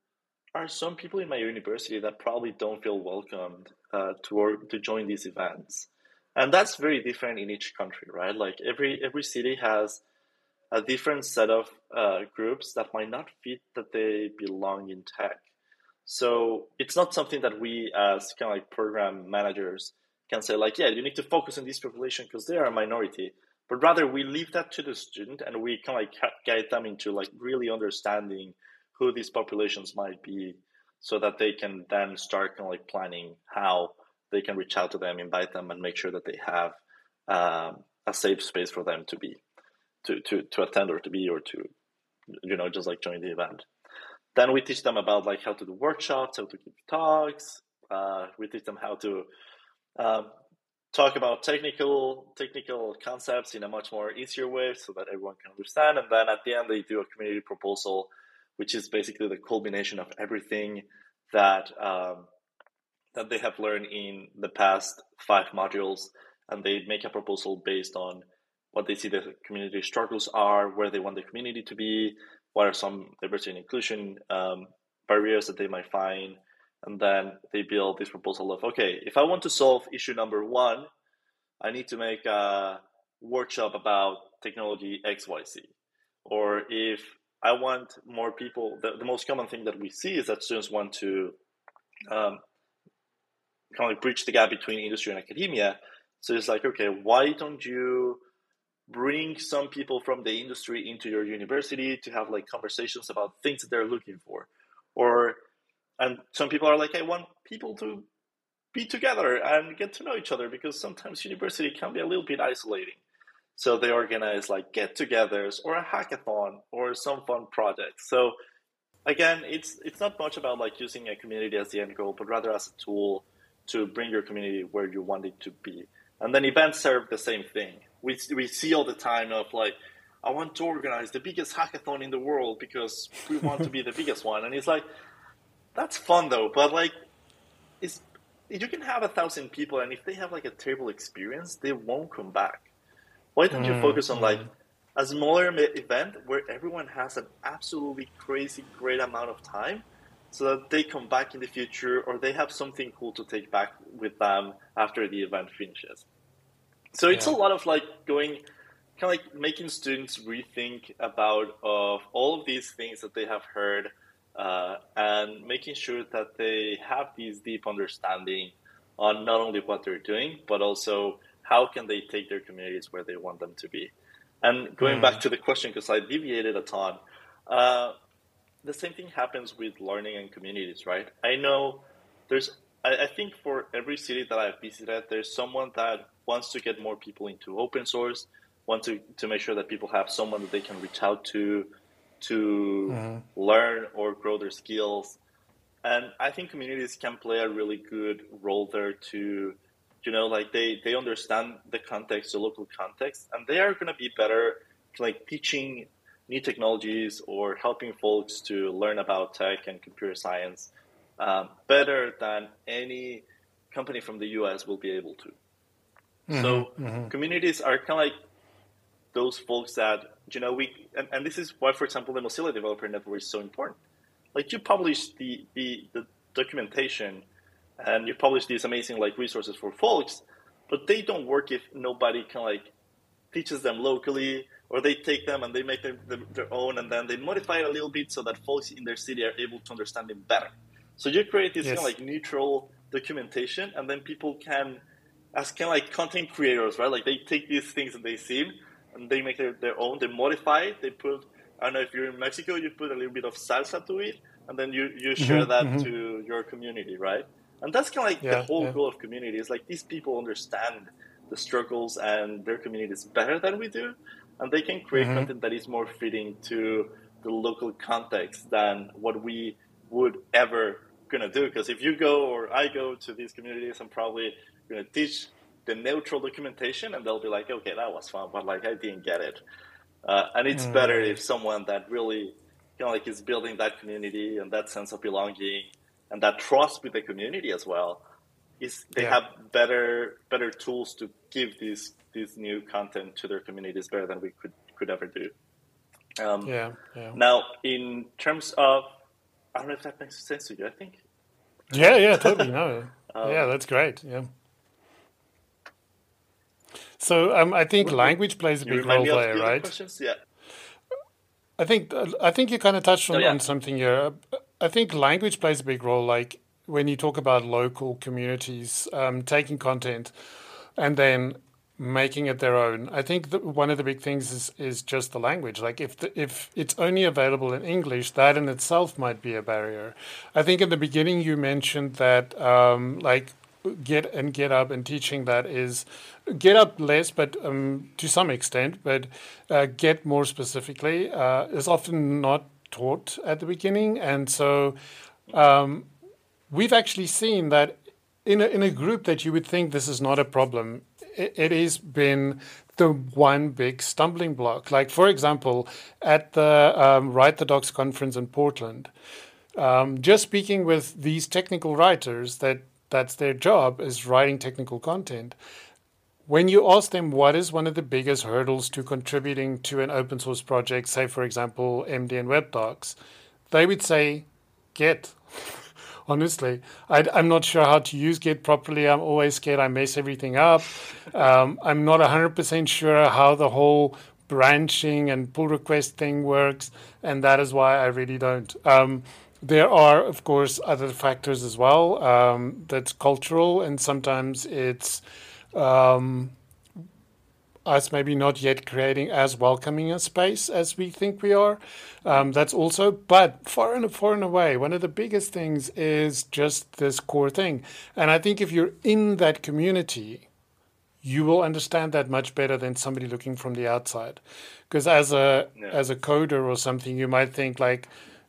are some people in my university that probably don't feel welcomed uh, to or, to join these events. And that's very different in each country right? Like every every city has a different set of uh, groups that might not fit that they belong in tech. So it's not something that we as kind of like program managers can say like, yeah, you need to focus on this population because they are a minority. But rather we leave that to the student and we kind of like guide them into like really understanding who these populations might be so that they can then start kind of like planning how they can reach out to them, invite them, and make sure that they have um, a safe space for them to be to, to, to attend or to be or to you know just like join the event. Then we teach them about like how to do workshops how to give talks uh, we teach them how to um, talk about technical technical concepts in a much more easier way so that everyone can understand. And then at the end they do a community proposal which is basically the culmination of everything that um, that they have learned in the past five modules. And they make a proposal based on what they see the community struggles are, where they want the community to be, what are some diversity and inclusion um, barriers that they might find, and then they build this proposal of okay, if I want to solve issue number one, I need to make a workshop about technology XYZ. Or if I want more people, the, the most common thing that we see is that students want to um, kind of like bridge the gap between industry and academia. So it's like, okay, why don't you bring some people from the industry into your university to have like conversations about things that they're looking for or and some people are like i want people to be together and get to know each other because sometimes university can be a little bit isolating So they organize like get-togethers or a hackathon or some fun project. So again, it's it's not much about like using a community as the end goal, but rather as a tool to bring your community where you want it to be. And then events serve the same thing. We we see all the time of like, I want to organize the biggest hackathon in the world because we want to be the biggest one, and it's like, that's fun though, but like, it's you can have a thousand people, and if they have like a terrible experience, they won't come back. Why don't mm, you focus on like a smaller event where everyone has an absolutely crazy great amount of time so that they come back in the future or they have something cool to take back with them after the event finishes. So it's yeah. a lot of like going kind of like making students rethink about of all of these things that they have heard uh, and making sure that they have these deep understanding on not only what they're doing but also how can they take their communities where they want them to be and going mm. back to the question, because I deviated a ton, uh, the same thing happens with learning and communities, right? I know there's, I, I, think for every city that I've visited, there's someone that wants to get more people into open source, want to, to make sure that people have someone that they can reach out to, to mm. learn or grow their skills. And I think communities can play a really good role there to you know like they they understand the context the local context and they are going to be better like teaching new technologies or helping folks to learn about tech and computer science um, better than any company from the us will be able to mm-hmm, so mm-hmm. communities are kind of like those folks that you know we and, and this is why for example the mozilla developer network is so important like you publish the the, the documentation and you publish these amazing like resources for folks, but they don't work if nobody can like teaches them locally or they take them and they make them their own and then they modify it a little bit so that folks in their city are able to understand it better. So you create this yes. kind of like neutral documentation and then people can as kind of like content creators, right? Like they take these things that they see and they make their, their own, they modify it, they put I don't know if you're in Mexico, you put a little bit of salsa to it, and then you, you share mm-hmm, that mm-hmm. to your community, right? And that's kind of like yeah, the whole yeah. goal of community is like these people understand the struggles and their communities better than we do, and they can create mm-hmm. content that is more fitting to the local context than what we would ever gonna do. Because if you go or I go to these communities, I'm probably gonna teach the neutral documentation, and they'll be like, "Okay, that was fun, but like I didn't get it." Uh, and it's mm-hmm. better if someone that really kind of like is building that community and that sense of belonging and that trust with the community as well is they yeah. have better better tools to give these these new content to their communities better than we could could ever do. Um, yeah, yeah. Now, in terms of, I don't know if that makes sense to you. I think. Yeah, yeah, totally. No, um, yeah, that's great. Yeah. So um, I think language plays a big role there, right? Questions? Yeah. I think I think you kind of touched on, oh, yeah. on something here. I think language plays a big role. Like when you talk about local communities um, taking content and then making it their own. I think that one of the big things is is just the language. Like if the, if it's only available in English, that in itself might be a barrier. I think in the beginning you mentioned that um, like Git and GitHub and teaching that is GitHub less, but um, to some extent, but uh, Git more specifically uh, is often not taught at the beginning, and so um, we've actually seen that in a, in a group that you would think this is not a problem, it, has been the one big stumbling block. Like for example, at the um, Write the Docs conference in Portland, um, just speaking with these technical writers that that's their job is writing technical content. When you ask them what is one of the biggest hurdles to contributing to an open source project, say, for example, MDN Web Docs, they would say, Git. Honestly, I, am not sure how to use Git properly. I'm always scared I mess everything up. Um, I'm not 100% sure how the whole branching and pull request thing works, and that is why I really don't. Um, there are, of course, other factors as well. Um, that's cultural, and sometimes it's um, us maybe not yet creating as welcoming a space as we think we are. Um, that's also, but far and far and away, one of the biggest things is just this core thing. And I think if you're in that community, you will understand that much better than somebody looking from the outside. Because as a yeah. as a coder or something, you might think like,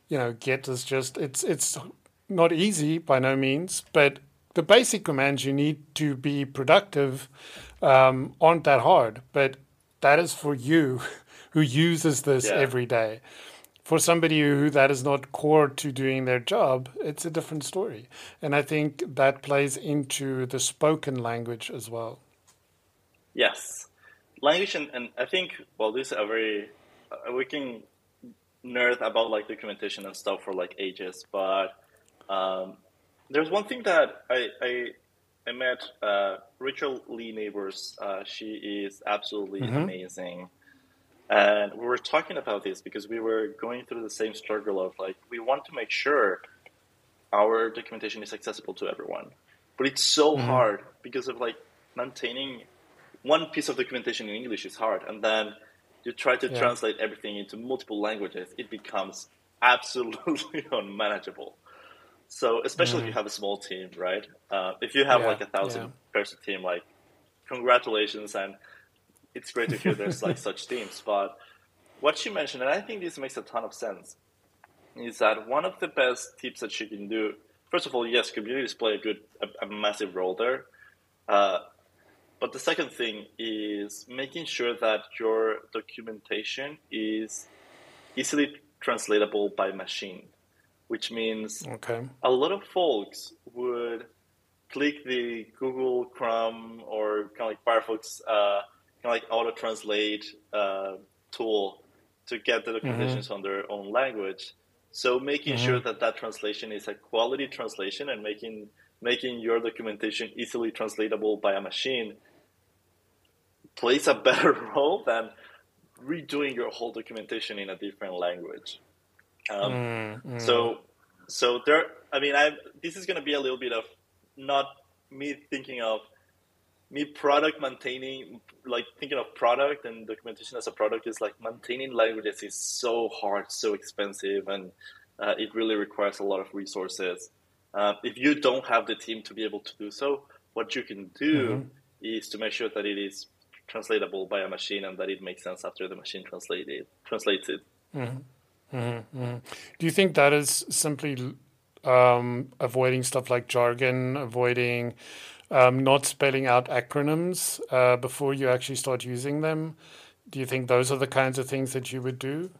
you know, Git is just it's it's not easy by no means, but the basic commands you need to be productive um, aren't that hard. But that is for you who uses this yeah. every day. For somebody who that is not core to doing their job, it's a different story. And I think that plays into the spoken language as well. Yes, language and, and I think well, this is a very uh, we can nerd about like documentation and stuff for like ages, but um, there's one thing that I I, I met uh, Rachel Lee Nabors. Uh, she is absolutely mm-hmm. amazing. And we were talking about this because we were going through the same struggle of like we want to make sure our documentation is accessible to everyone, but it's so mm-hmm. hard because of like maintaining one piece of documentation in English is hard, and then you try to yeah. translate everything into multiple languages, it becomes absolutely unmanageable. So, especially mm. if you have a small team, right? Uh, if you have yeah. like a thousand yeah. person team, like congratulations, and it's great to hear there's like such teams. But what she mentioned, and I think this makes a ton of sense, is that one of the best tips that she can do. First of all, yes, communities play a good, a, a massive role there. Uh, but the second thing is making sure that your documentation is easily translatable by machine, which means okay. a lot of folks would click the Google Chrome or kind of like Firefox, uh, kind of like auto translate uh, tool to get the documentations mm-hmm. on their own language. So making mm-hmm. sure that that translation is a quality translation and making making your documentation easily translatable by a machine plays a better role than redoing your whole documentation in a different language. Um, mm, mm. So, so there. I mean, I this is going to be a little bit of not me thinking of me product maintaining, like thinking of product and documentation as a product is like maintaining languages is so hard, so expensive, and uh, it really requires a lot of resources. Uh, if you don't have the team to be able to do so, what you can do mm-hmm. is to make sure that it is translatable by a machine and that it makes sense after the machine translated translates it. Mm-hmm. Mm-hmm. mm-hmm. Do you think that is simply um, avoiding stuff like jargon, avoiding um, not spelling out acronyms uh, before you actually start using them? Do you think those are the kinds of things that you would do?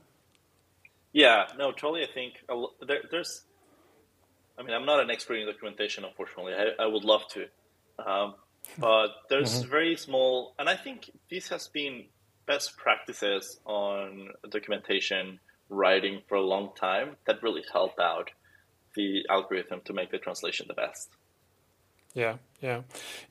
Yeah, no, totally. I think there, there's. I mean, I'm not an expert in documentation, unfortunately. I, I would love to, um, but there's mm-hmm. very small, and I think this has been best practices on documentation writing for a long time that really help out the algorithm to make the translation the best. Yeah, yeah,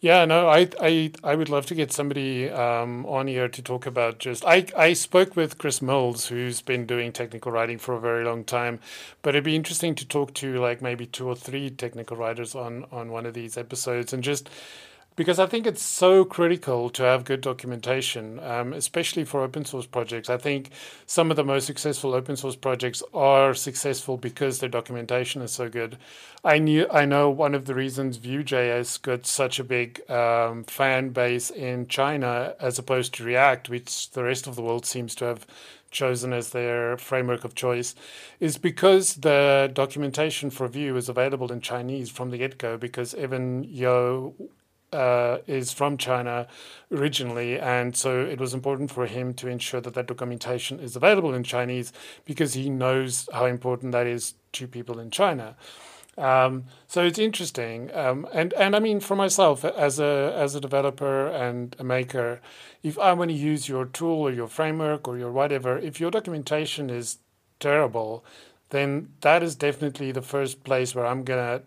yeah. No, I, I, I would love to get somebody um, on here to talk about just. I, I spoke with Chris Mills, who's been doing technical writing for a very long time, but it'd be interesting to talk to like maybe two or three technical writers on on one of these episodes and just because I think it's so critical to have good documentation, um, especially for open source projects. I think some of the most successful open source projects are successful because their documentation is so good. I knew I know one of the reasons Vue.js got such a big um, fan base in China as opposed to React, which the rest of the world seems to have chosen as their framework of choice is because the documentation for Vue is available in Chinese from the get go because Evan You uh, is from China originally, and so it was important for him to ensure that that documentation is available in Chinese because he knows how important that is to people in China. Um, so it's interesting, um, and and I mean for myself as a as a developer and a maker, if I want to use your tool or your framework or your whatever, if your documentation is terrible, then that is definitely the first place where I'm gonna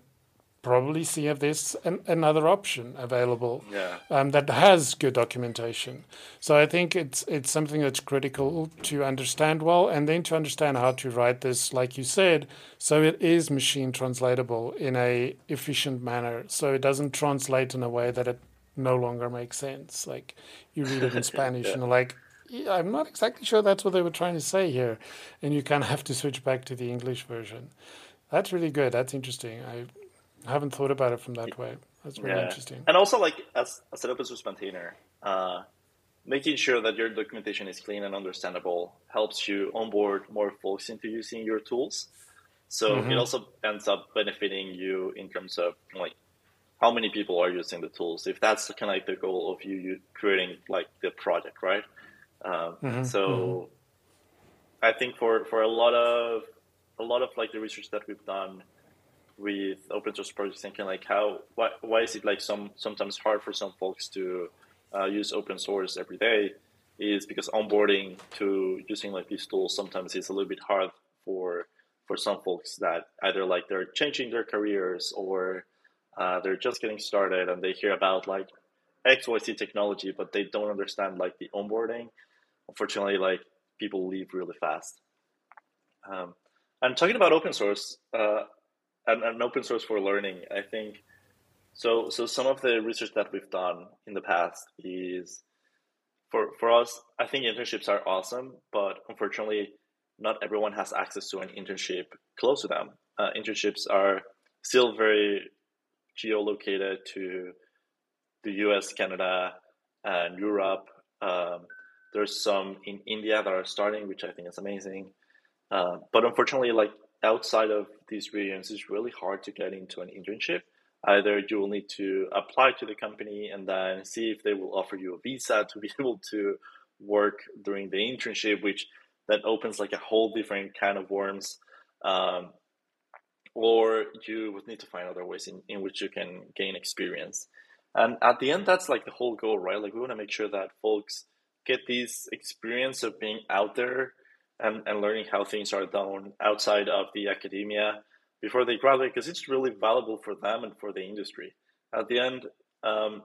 probably see if there's an, another option available yeah. um, that has good documentation. So I think it's it's something that's critical to understand well, and then to understand how to write this, like you said, so it is machine translatable in a efficient manner. So it doesn't translate in a way that it no longer makes sense. Like you read it in Spanish yeah. and like. Yeah, I'm not exactly sure that's what they were trying to say here, and you kind of have to switch back to the English version. That's really good. That's interesting. I I haven't thought about it from that way. That's really yeah. interesting. And also, like as, as an open source maintainer, uh, making sure that your documentation is clean and understandable helps you onboard more folks into using your tools. So mm-hmm. it also ends up benefiting you in terms of like how many people are using the tools. If that's kind of like the goal of you, you creating like the project, right? Um, mm-hmm. So mm-hmm. I think for for a lot of a lot of like the research that we've done with open source projects, thinking like how why why is it like some sometimes hard for some folks to uh, use open source every day is because onboarding to using like these tools sometimes is a little bit hard for for some folks that either like they're changing their careers or uh, they're just getting started and they hear about like XYZ technology, but they don't understand like the onboarding. Unfortunately, like people leave really fast. Um, and talking about open source uh, and, and open source for learning, I think so. So some of the research that we've done in the past is for for us. I think internships are awesome, but unfortunately, not everyone has access to an internship close to them. Uh, internships are still very geolocated to the US, Canada, and Europe. Um, there's some in India that are starting, which I think is amazing. Uh, but unfortunately, like outside of these regions, it's really hard to get into an internship. Either you will need to apply to the company and then see if they will offer you a visa to be able to work during the internship, which that opens like a whole different kind of worms. Um, or you would need to find other ways in, in which you can gain experience. And at the end, that's like the whole goal, right? Like we want to make sure that folks get this experience of being out there and, and learning how things are done outside of the academia before they graduate, because it's really valuable for them and for the industry. At the end, um,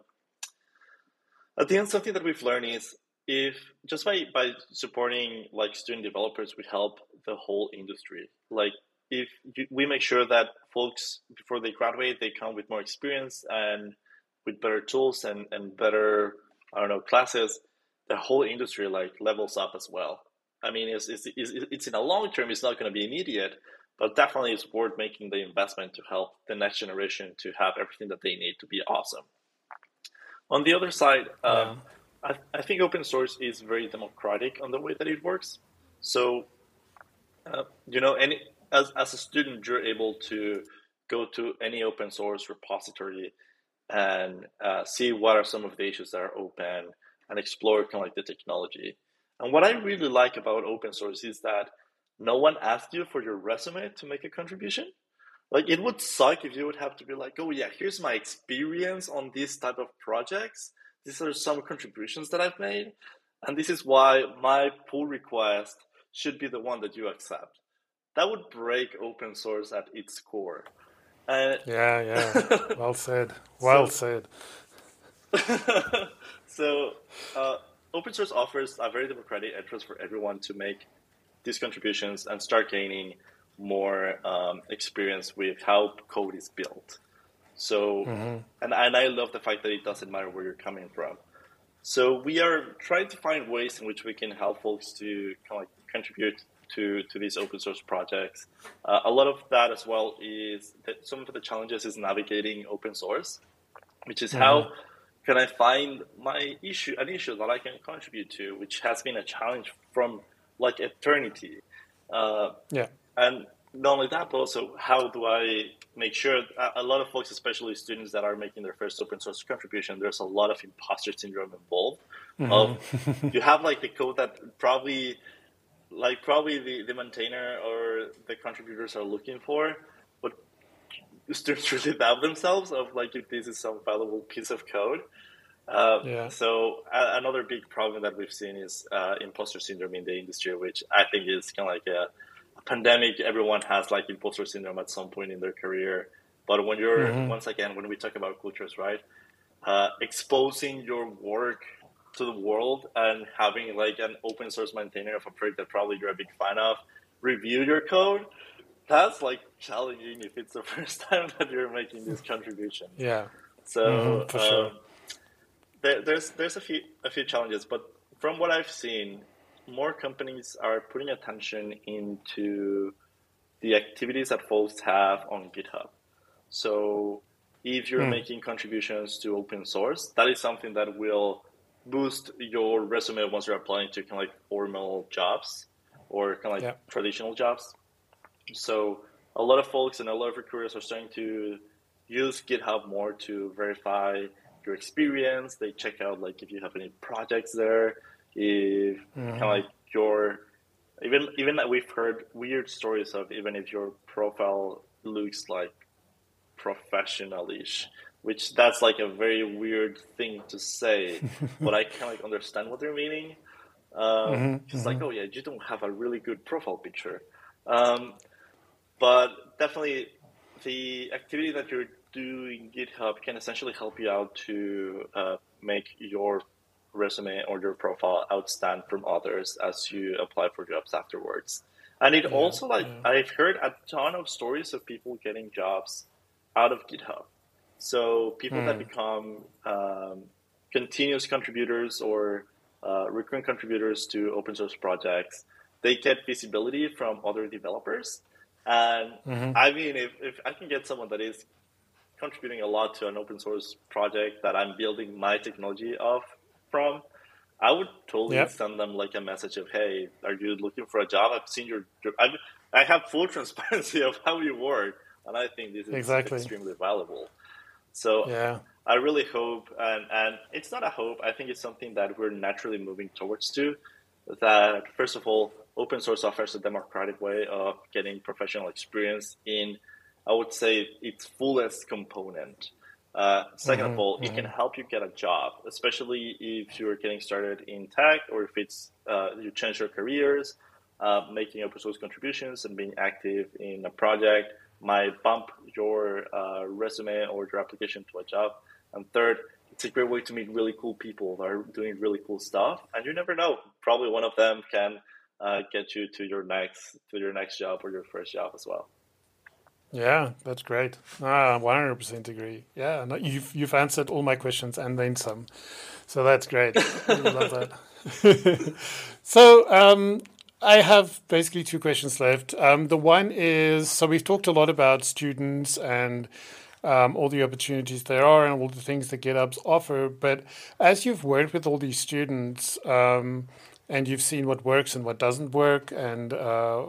at the end, something that we've learned is if just by by supporting like student developers, we help the whole industry. Like if you, we make sure that folks before they graduate, they come with more experience and with better tools and and better I don't know classes, the whole industry like levels up as well. I mean, it's it's it's, it's in a long term. It's not going to be immediate, but definitely it's worth making the investment to help the next generation to have everything that they need to be awesome. On the other side, um, I, I think open source is very democratic on the way that it works. So, uh, you know, any as, as a student, you're able to go to any open source repository and uh, see what are some of the issues that are open and explore kind of like the technology. And what I really like about open source is that no one asks you for your resume to make a contribution. Like it would suck if you would have to be like, oh yeah, here's my experience on this type of projects these are some contributions that I've made, and this is why my pull request should be the one that you accept. That would break open source at its core. Uh, yeah, yeah. well said. Well so, said. so, uh, open source offers a very democratic entrance for everyone to make these contributions and start gaining more um, experience with how code is built. So, mm-hmm. and, and I love the fact that it doesn't matter where you're coming from. So we are trying to find ways in which we can help folks to kind of like contribute to, to these open source projects. Uh, a lot of that as well is that some of the challenges is navigating open source, which is mm-hmm. how can I find my issue, an issue that I can contribute to, which has been a challenge from like eternity. Uh, yeah. And not only that, but also how do I make sure a lot of folks, especially students that are making their first open source contribution, there's a lot of imposter syndrome involved. Mm-hmm. Of you have like the code that probably, like probably the, the maintainer or the contributors are looking for, students really doubt themselves of like if this is some valuable piece of code. Uh, yeah. So another big problem that we've seen is uh, imposter syndrome in the industry, which I think is kind of like a pandemic, everyone has like imposter syndrome at some point in their career. But when you're mm-hmm. once again, when we talk about cultures, right, uh, exposing your work to the world and having like an open source maintainer of a project that probably you're a big fan of review your code, that's like challenging if it's the first time that you're making this contribution. Yeah. So mm-hmm, for sure. Um, there, there's there's a few a few challenges, but from what I've seen, more companies are putting attention into the activities that folks have on GitHub. So if you're mm. making contributions to open source, that is something that will boost your resume once you're applying to kind of like formal jobs or kind of like yeah. traditional jobs. So a lot of folks and a lot of recruiters are starting to use GitHub more to verify your experience. They check out like if you have any projects there, if mm-hmm. kind of like your even even that we've heard weird stories of even if your profile looks like professionalish, which that's like a very weird thing to say, but I kind of like understand what they're meaning. Um, mm-hmm, it's mm-hmm. like, oh yeah, you don't have a really good profile picture. Um, but definitely, the activity that you're doing GitHub can essentially help you out to uh, make your resume or your profile outstand from others as you apply for jobs afterwards. And it yeah, also like yeah. I've heard a ton of stories of people getting jobs out of GitHub. So people mm. that hmm. become um, continuous contributors or uh, recurrent contributors to open source projects, they get visibility from other developers. And mm-hmm. I mean, if, if I can get someone that is contributing a lot to an open source project that I'm building my technology of from, I would totally yep. send them like a message of, "Hey, are you looking for a job? I've seen your, i I have full transparency of how you work, and I think this is exactly. extremely valuable." So yeah. I really hope, and and it's not a hope. I think it's something that we're naturally moving towards to. That first of all, open source offers a democratic way of getting professional experience in, I would say, its fullest component. Uh, 2nd mm-hmm, of all, mm-hmm. it can help you get a job, especially if you're getting started in tech or if it's uh, you change your careers. Uh, making open source contributions and being active in a project might bump your uh, resume or your application to a job. And third, it's a great way to meet really cool people that are doing really cool stuff. And you never know, probably one of them can uh, get you to your next to your next job or your first job as well. Yeah, that's great. Ah, one hundred percent agree. Yeah, no, you've you've answered all my questions and then some, so that's great. I love that. so um, I have basically two questions left. Um, the one is so we've talked a lot about students and um, all the opportunities there are and all the things that GitHub's offer. But as you've worked with all these students um, and you've seen what works and what doesn't work and uh,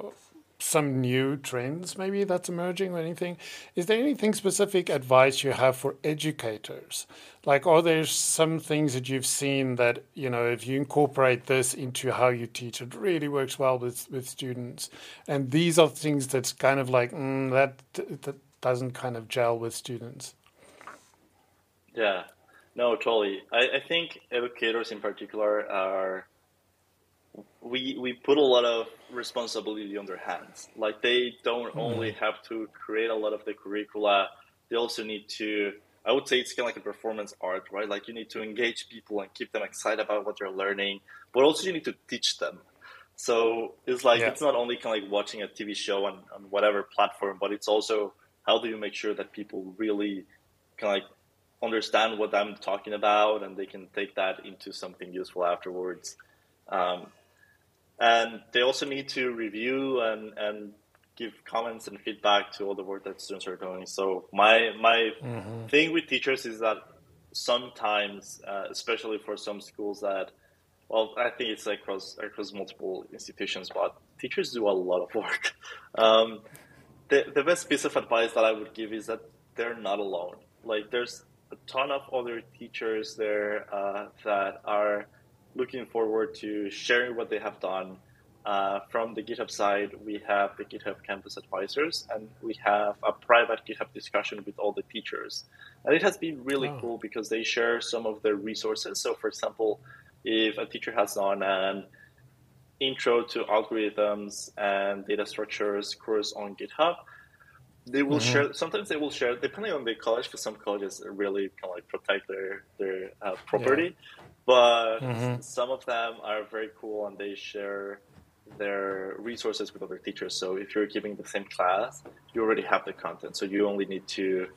some new trends maybe that's emerging or anything. Is there anything specific advice you have for educators? Like are there some things that you've seen that you know if you incorporate this into how you teach it really works well with with students? And these are things that's kind of like mm, that that doesn't kind of gel with students. Yeah. No totally. I, I think educators in particular are we we put a lot of responsibility on their hands. Like they don't mm. only have to create a lot of the curricula, they also need to. I would say it's kind of like a performance art, right? Like you need to engage people and keep them excited about what they're learning, but also you need to teach them. So it's like yeah. it's not only kind of like watching a TV show on, on whatever platform, but it's also how do you make sure that people really kind of like understand what I'm talking about and they can take that into something useful afterwards. Um, and they also need to review and, and give comments and feedback to all the work that students are doing. So my my mm-hmm. thing with teachers is that sometimes, uh, especially for some schools that, well, I think it's across across multiple institutions, but teachers do a lot of work. Um, the the best piece of advice that I would give is that they're not alone. Like there's a ton of other teachers there uh, that are looking forward to sharing what they have done. Uh, from the GitHub side, we have the GitHub Campus Advisors, and we have a private GitHub discussion with all the teachers. And it has been really oh. cool because they share some of their resources. So, for example, if a teacher has done an intro to algorithms and data structures course on GitHub, they will mm-hmm. share. Sometimes they will share, depending on the college, because some colleges really kind of like protect their their uh, property. Yeah but mm-hmm. some of them are very cool and they share their resources with other teachers. So if you're giving the same class, you already have the content. So you only need to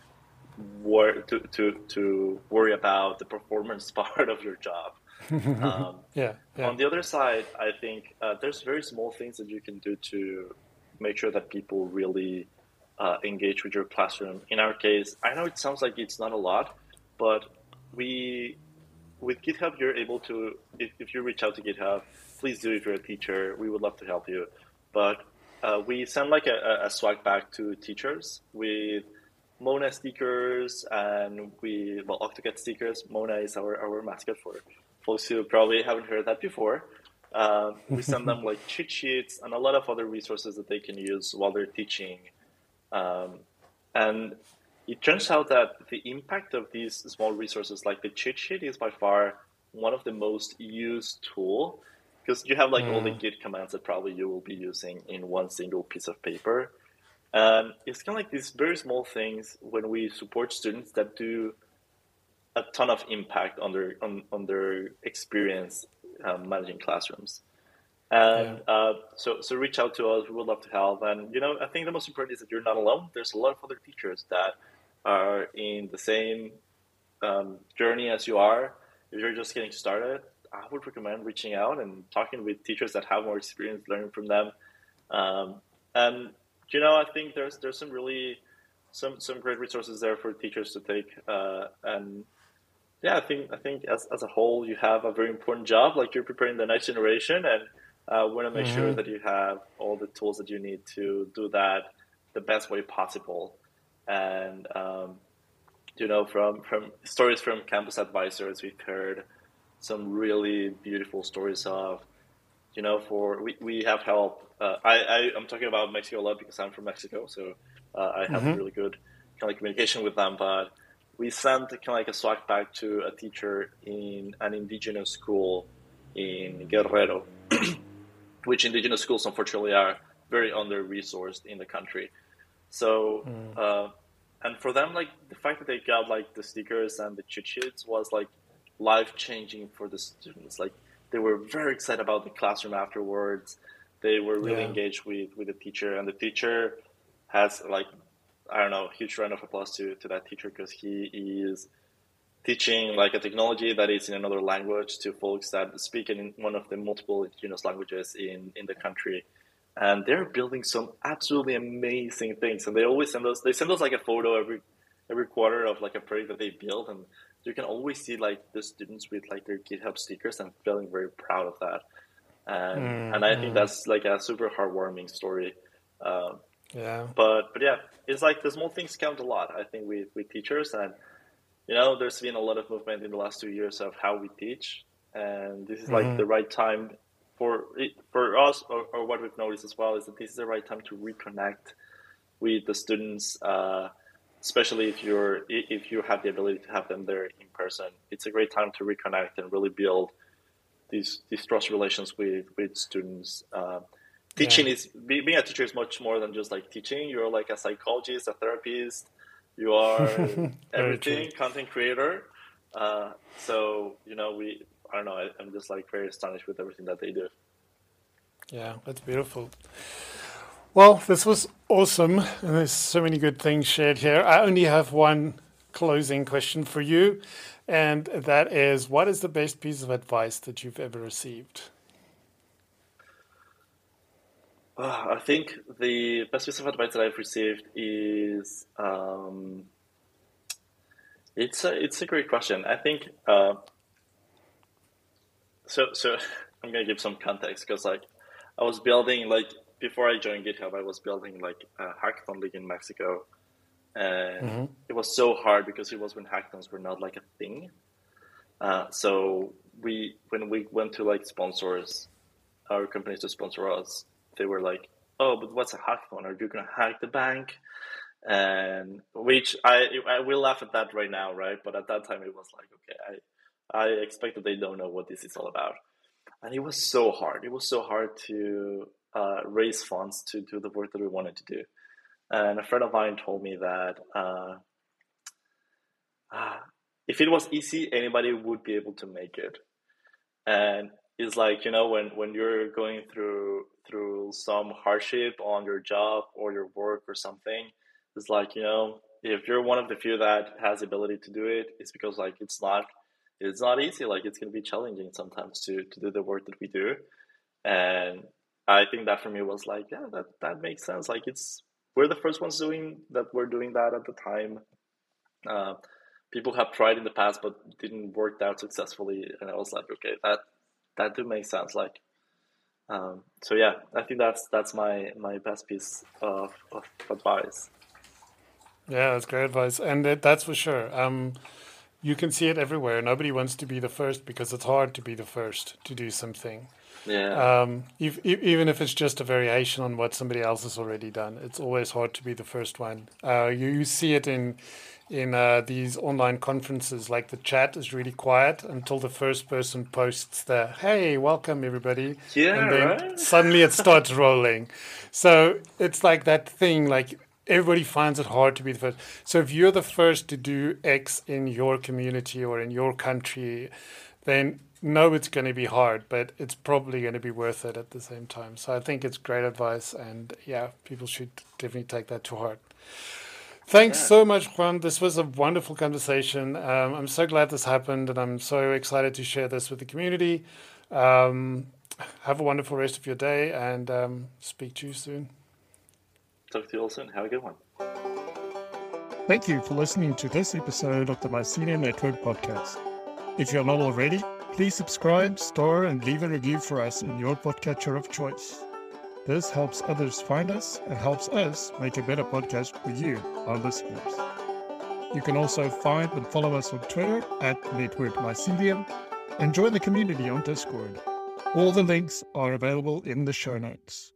wor- to, to, to worry about the performance part of your job. Um, yeah, yeah, On the other side, I think uh, there's very small things that you can do to make sure that people really uh, engage with your classroom. In our case, I know it sounds like it's not a lot, but we with GitHub, you're able to, if, if you reach out to GitHub, please do if you're a teacher. We would love to help you. But uh, we send like a, a swag bag to teachers with Mona stickers and we, well, Octocat stickers. Mona is our, our mascot for folks who probably haven't heard that before. Uh, we send them like cheat sheets and a lot of other resources that they can use while they're teaching. Um, and it turns out that the impact of these small resources, like the cheat sheet, is by far one of the most used tool because you have like mm. all the mm. Git commands that probably you will be using in one single piece of paper. And it's kind of like these very small things when we support students that do a ton of impact on their on, on their experience um, managing classrooms. And yeah. uh, so, so reach out to us. We would love to help. And you know, I think the most important is that you're not alone. There's a lot of other teachers that are in the same um, journey as you are. If you're just getting started, I would recommend reaching out and talking with teachers that have more experience, learning from them. Um, and you know, I think there's there's some really some some great resources there for teachers to take. Uh, and yeah, I think I think as as a whole, you have a very important job. Like you're preparing the next generation, and uh, want to make mm-hmm. sure that you have all the tools that you need to do that the best way possible. And um, you know, from from stories from campus advisors, we've heard some really beautiful stories of, you know, for we, we have help. Uh, I, I am talking about Mexico a lot because I'm from Mexico, so uh, I have mm-hmm. really good kind of communication with them. But we sent kind of like a swag pack to a teacher in an indigenous school in Guerrero, which indigenous schools unfortunately are very under resourced in the country. So, mm. uh, and for them, like the fact that they got like the stickers and the cheat sheets was like life changing for the students. Like they were very excited about the classroom afterwards. They were really yeah. engaged with with the teacher, and the teacher has like I don't know, huge round of applause to to that teacher because he is teaching like a technology that is in another language to folks that speak in one of the multiple indigenous languages in in the country and they're building some absolutely amazing things and they always send us they send us like a photo every every quarter of like a project that they built and you can always see like the students with like their GitHub stickers and feeling very proud of that. And mm, and I think that's like a super heartwarming story. Um, yeah. But but yeah, it's like the small things count a lot. I think with with teachers and you know there's been a lot of movement in the last two years of how we teach, and this is like mm-hmm. the right time for it, for us or, or, what we've noticed as well is that this is the right time to reconnect with the students. Uh, especially if you're if you have the ability to have them there in person. It's a great time to reconnect and really build these these trust relations with with students. Uh, teaching yeah. is being a teacher is much more than just like teaching. You're like a psychologist, a therapist. You are everything, content creator. Uh, so you know, we I don't know. I, I'm just like very astonished with everything that they do. Yeah, that's beautiful. Well, this was awesome. And there's so many good things shared here. I only have one closing question for you, and that is what is the best piece of advice that you've ever received? Uh, I think the best piece of advice that I've received is um, it's a it's a great question. I think uh, so. So I'm gonna give some context because like I was building like before I joined GitHub, I was building like a hackathon league in Mexico, and mm-hmm. it was so hard because it was when hackathons were not like a thing. Uh, so we, when we went to like sponsors, our companies to sponsor us, they were like, "Oh, but what's a hackathon? Are you gonna hack the bank?" And which I I will laugh at that right now, right? But at that time, it was like, okay, I I expect that they don't know what this is all about, and it was so hard. It was so hard to uh, raise funds to do the work that we wanted to do. And a friend of mine told me that uh, uh, if it was easy, anybody would be able to make it. And it's like you know when when you're going through through some hardship on your job or your work or something, it's like you know if you're one of the few that has the ability to do it, it's because like it's not it's not easy. Like it's gonna be challenging sometimes to to do the work that we do. And I think that for me was like, yeah, that that makes sense. Like it's we're the first ones doing that. We're doing that at the time. Uh, people have tried in the past but didn't work out successfully. And I was like, okay, that that do make sense. Like, um, so yeah, I think that's that's my my best piece of, of advice. Yeah, that's great advice, and it, that's for sure. Um, you can see it everywhere. Nobody wants to be the first because it's hard to be the first to do something. Yeah. Um, if, even if it's just a variation on what somebody else has already done, it's always hard to be the first one. Uh, you, you see it in in uh, these online conferences. Like the chat is really quiet until the first person posts the "Hey, welcome everybody," yeah, and then right? suddenly it starts rolling. So it's like that thing, like everybody finds it hard to be the first. So if you're the first to do X in your community or in your country, then know it's going to be hard, but it's probably going to be worth it at the same time. So I think it's great advice, and yeah, people should definitely take that to heart. Thanks so much, Juan. This was a wonderful conversation. Um, I'm so glad this happened, and I'm so excited to share this with the community. Um, have a wonderful rest of your day, and um, speak to you soon. Talk to you all soon. Have a good one. Thank you for listening to this episode of the Mycelium Network podcast. If you're not already, Please subscribe, store, and leave a review for us in your podcatcher of choice. This helps others find us and helps us make a better podcast for you, our listeners. You can also find and follow us on Twitter at Network Mycelium and join the community on Discord. All the links are available in the show notes.